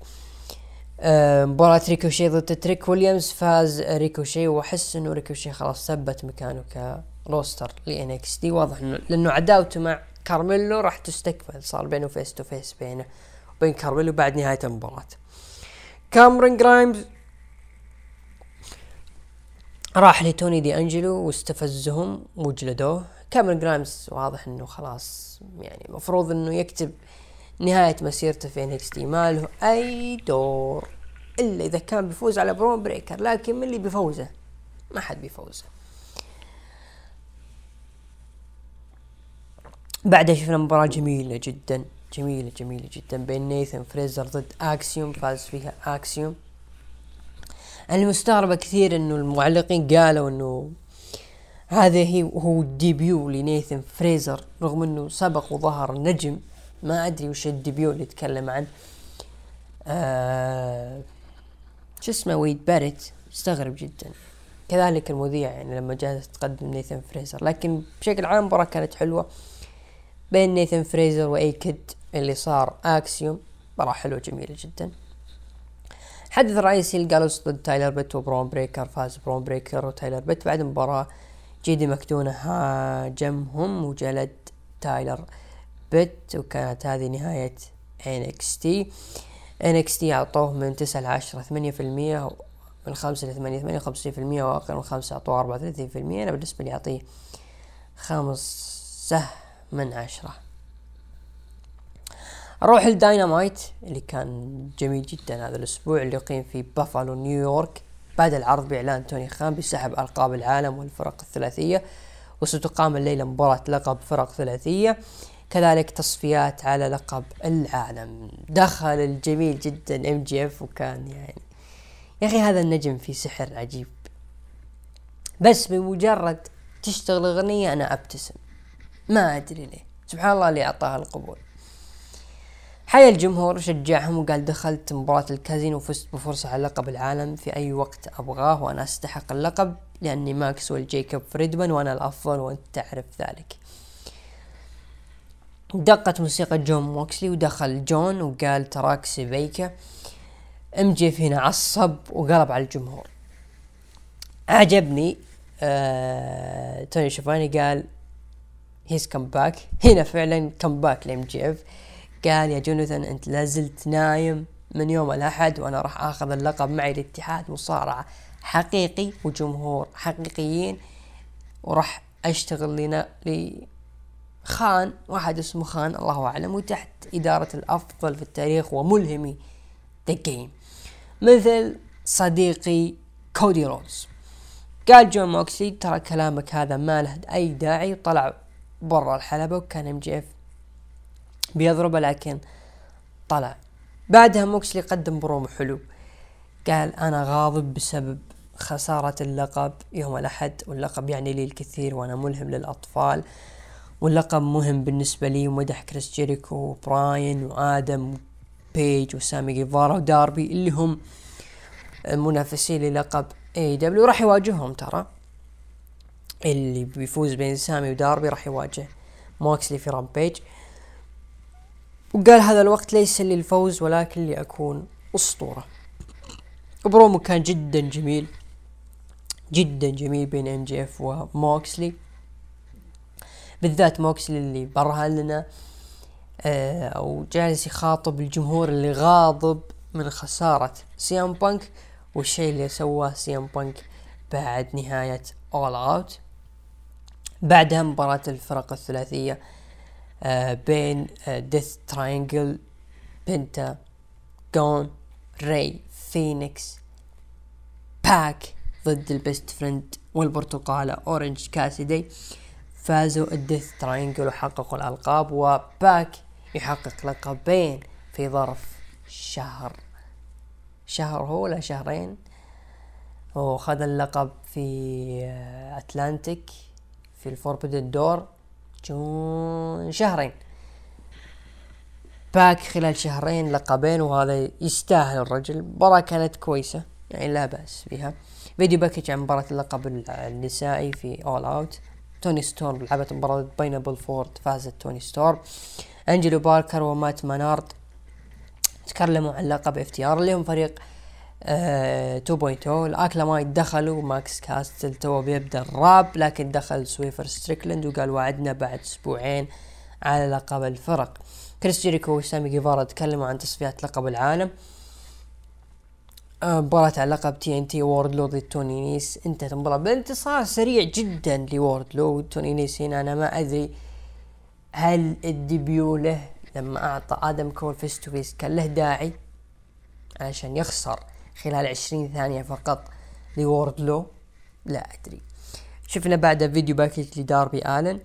آه، مباراة ريكوشي ضد تريك ويليامز. فاز ريكوشي وأحس إنه ريكوشي خلاص ثبت مكانه ك roster ل NXT. واضح انه لأنه عداوته مع كارميلو راح تستكمل صار بينه face to face بينه وبين كارميلو بعد نهاية المباراة. كامرون جرايمز راح لتوني دي أنجلو واستفزهم وجلدوه. كاميرون جرايمز واضح إنه خلاص يعني المفروض إنه يكتب نهاية مسيرته في NXT ما له أي دور إلا إذا كان بيفوز على برون بريكر لكن من اللي بيفوزه؟ ما حد بيفوزه. بعدها شفنا مباراة جميلة جدا جميلة جميلة جدا بين نيثن فريزر ضد أكسيوم فاز فيها أكسيوم. أنا مستغربة كثير إنه المعلقين قالوا إنه هذا هي هو ال debut لنيثن فريزر رغم إنه سبق وظهر نجم. ما أدري وش ال debut اللي يتكلم عنه. آه شو اسمه ويد باريت. مستغرب جدا. كذلك المذيع يعني لما جاء تقدم نيثن فريزر. لكن بشكل عام المباراة كانت حلوة. بين نيثن فريزر وأي كيد اللي صار أكسيوم. مباراة حلوة جميلة جدا. حدث رئيسي ال Gallus ضد تايلر بيت وبرون بريكر فاز برون بريكر وتايلر بيت. بعد المباراة جيدي ماكدونا هاجمهم وجلد تايلر بيت وكانت هذه نهاية NXT NXT أعطوه من تسعة لعشرة ثمانية في المية من خمسة لثمانية ثمانية وخمسين في المية وأقل من خمسة أعطوه أربعة وثلاثين في المية. أنا بالنسبة لي أعطيه خمسة من عشرة. أروح الداينامايت اللي كان جميل جدا هذا الأسبوع اللي أقيم في بافالو نيويورك بعد العرض بإعلان توني خان بسحب ألقاب العالم والفرق الثلاثية وستقام الليلة مباراة لقب فرق ثلاثية كذلك تصفيات على لقب العالم. دخل الجميل جدا ام جي اف وكان يعني يا أخي هذا النجم في سحر عجيب. بس بمجرد تشتغل أغنية أنا أبتسم. ما أدري ليه. سبحان الله اللي أعطاها القبول. حيا الجمهور وشجعهم وقال دخلت مباراة الكازينو وفزت بفرصة على لقب العالم. في أي وقت أبغاه وأنا أستحق اللقب لأني ماكسويل جيكوب فريدمان وأنا الأفضل وأنت تعرف ذلك. دقت موسيقى جون موكسلي ودخل جون وقال تراك سيبيكا ام جي هنا عصب وقلب على الجمهور. عجبني آه توني شيفاني قال he's come back هنا فعلا comeback لام جي اف قال يا جوناثان أنت لازلت نايم من يوم الأحد وأنا راح آخذ اللقب معي لاتحاد مصارعة حقيقي وجمهور حقيقيين وراح أشتغل لنا لخان واحد اسمه خان الله أعلم وتحت إدارة الأفضل في التاريخ وملهمي The Game مثل صديقي كودي رودز قال جون موكسلي ترى كلامك هذا ما له أي داعي. وطلع برا الحلبة وكان ام جي اف بيضربه لكن طلع. بعدها موكسلي قدم برومو حلو. قال أنا غاضب بسبب خسارة اللقب. يوم الأحد واللقب يعني لي الكثير وأنا ملهم للأطفال. واللقب مهم بالنسبة لي ومدح كريس جيريكو وبراين وآدم بيج وسامي جيفارا وداربي اللي هم المنافسين للقب AEW راح يواجههم ترى. اللي بيفوز بين سامي وداربي راح يواجه موكسلي في Rampage. وقال هذا الوقت ليس للفوز ولكن لأكون أسطورة. وبرومو كان جدا جميل جدا جميل بين إم جي إف وموكسلي بالذات موكسلي اللي برهن لنا آه أو جالس يخاطب الجمهور اللي غاضب من خسارة CM Punk والشيء اللي سواه CM Punk بعد نهاية All Out بعدها مباراة الفرق الثلاثية آه بين آه Death Triangle Penta جون Rey Fenix PAC ضد ال Best Friends والبرتقالة Orange Cassidy فازوا ال Death Triangle وحققوا الألقاب و PAC يحقق لقبين في ظرف شهر. شهر هو ولا شهرين؟ وخذ اللقب في Atlantic في ال Forbidden Door شهرين. PAC خلال شهرين لقبين وهذا يستاهل الرجل. مباراة كانت كويسة يعني لا بأس فيها video package عن مباراة اللقب النسائي في All Out توني ستورم لعبت مباراة Penelope Ford فازت توني ستورم. أنجلو باركر ومات مانارد تكلموا عن لقب FTR اللي هم فريق آه 2.0 ال Acclaimed دخلوا Max Caster توه بيبدأ الراب لكن دخل Swerve Strickland وقال وعدنا بعد أسبوعين على لقب الفرق. كريس جيريكو وسامي جيفارا تكلموا عن تصفيات لقب العالم. آه، مباراة على لقب TNT Wardlow ضد توني نيس. انتهت المباراة بانتصار سريع جدا ل Wardlow توني نيس هنا أنا ما أدري هل ال debut له لما أعطى آدم كول face to face كان له داعي عشان يخسر. خلال عشرين ثانية فقط ل Wardlow. لا أدري. شفنا بعدها video package لداربي آلن.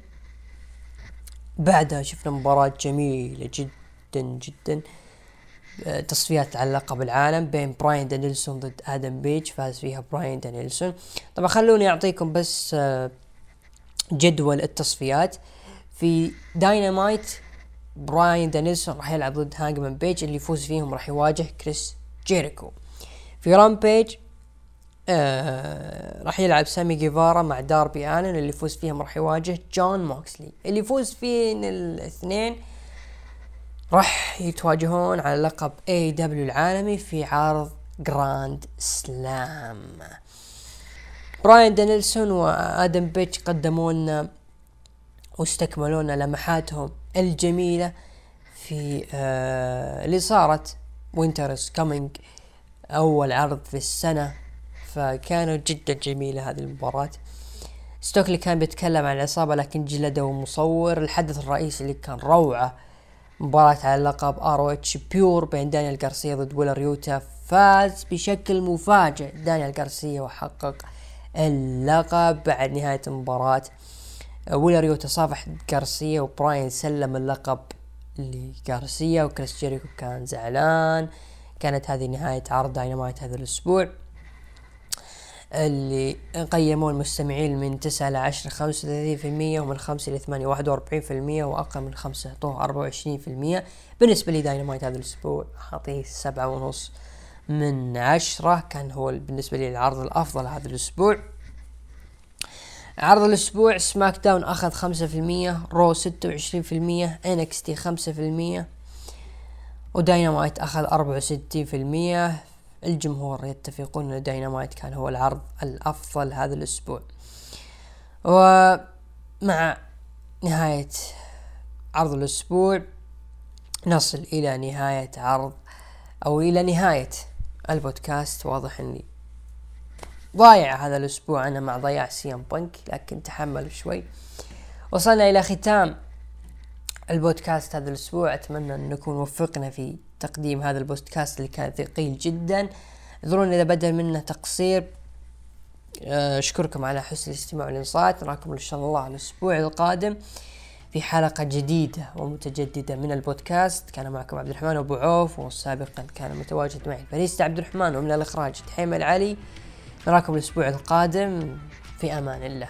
بعدها شفنا مباراة جميلة جدا جدا. آه، تصفيات على لقب العالم بين براين دانيلسون ضد آدم بيج فاز فيها براين دانيلسون. طبعا خلوني أعطيكم بس آه، جدول التصفيات. في داينامايت براين دانيلسون راح يلعب ضد Hangman Page اللي يفوز فيهم راح يواجه كريس جيريكو. في Rampage آه راح يلعب سامي جيفارا مع داربي الن اللي يفوز فيهم راح يواجه جون موكسلي اللي يفوز في الاثنين؟ راح يتواجهون على لقب AEW العالمي في عرض Grand Slam براين دانيلسون وآدم بيتش قدموا لنا واستكملوا لنا لمحاتهم الجميلة في آه اللي صارت Winter Is Coming أول عرض في السنة فكانت جدا جميلة هذه المباراة. ستوكلي كان بيتكلم عن العصابة لكن جلده مصور. الحدث الرئيسي اللي كان روعة مباراة على اللقب ROH Pure بين دانيال غارسيا ضد ويلر يوتا. فاز بشكل مفاجئ دانيال غارسيا وحقق اللقب بعد نهاية المباراة. ويلر يوتا صافح غارسيا وبراين سلم اللقب لغارسيا وكريس جيريكو كان زعلان. كانت هذه نهاية عرض داينامايت هذا الأسبوع اللي قيموا المستمعين من تسعة إلى عشرة خمسة وثلاثين في المية ومن خمسة إلى ثمانية واحد وأربعين في المية وأقل من خمسة أعطوه أربعة وعشرين في المية. بالنسبة لي داينامايت هذا الأسبوع أعطيه سبعة ونص من عشرة كان هو بالنسبة لي العرض الأفضل هذا الأسبوع. عرض الأسبوع SmackDown أخذ خمسة في المية Raw ستة وعشرين في المية NXT خمسة في المية وداينامايت أخذ أربعة وستين في المية. الجمهور يتفقون إن داينامايت كان هو العرض الأفضل هذا الأسبوع. ومع نهاية عرض الأسبوع نصل إلى نهاية عرض أو إلى نهاية البودكاست. واضح إني ضايع هذا الأسبوع أنا مع ضياع CM Punk لكن تحمل شوي. وصلنا إلى ختام البودكاست هذا الأسبوع. أتمنى أن نكون وفقنا في تقديم هذا البودكاست اللي كان ثقيل جدا. اعذروني إذا بدر منه تقصير آه، أشكركم على حسن الاستماع والإنصات. نراكم إن شاء الله الأسبوع القادم في حلقة جديدة ومتجددة من البودكاست. كان معكم عبد الرحمن أبو عوف وسابقا كان متواجد معي الباريستا عبد الرحمن ومن الإخراج تحيم العلي. نراكم الأسبوع القادم. في أمان الله.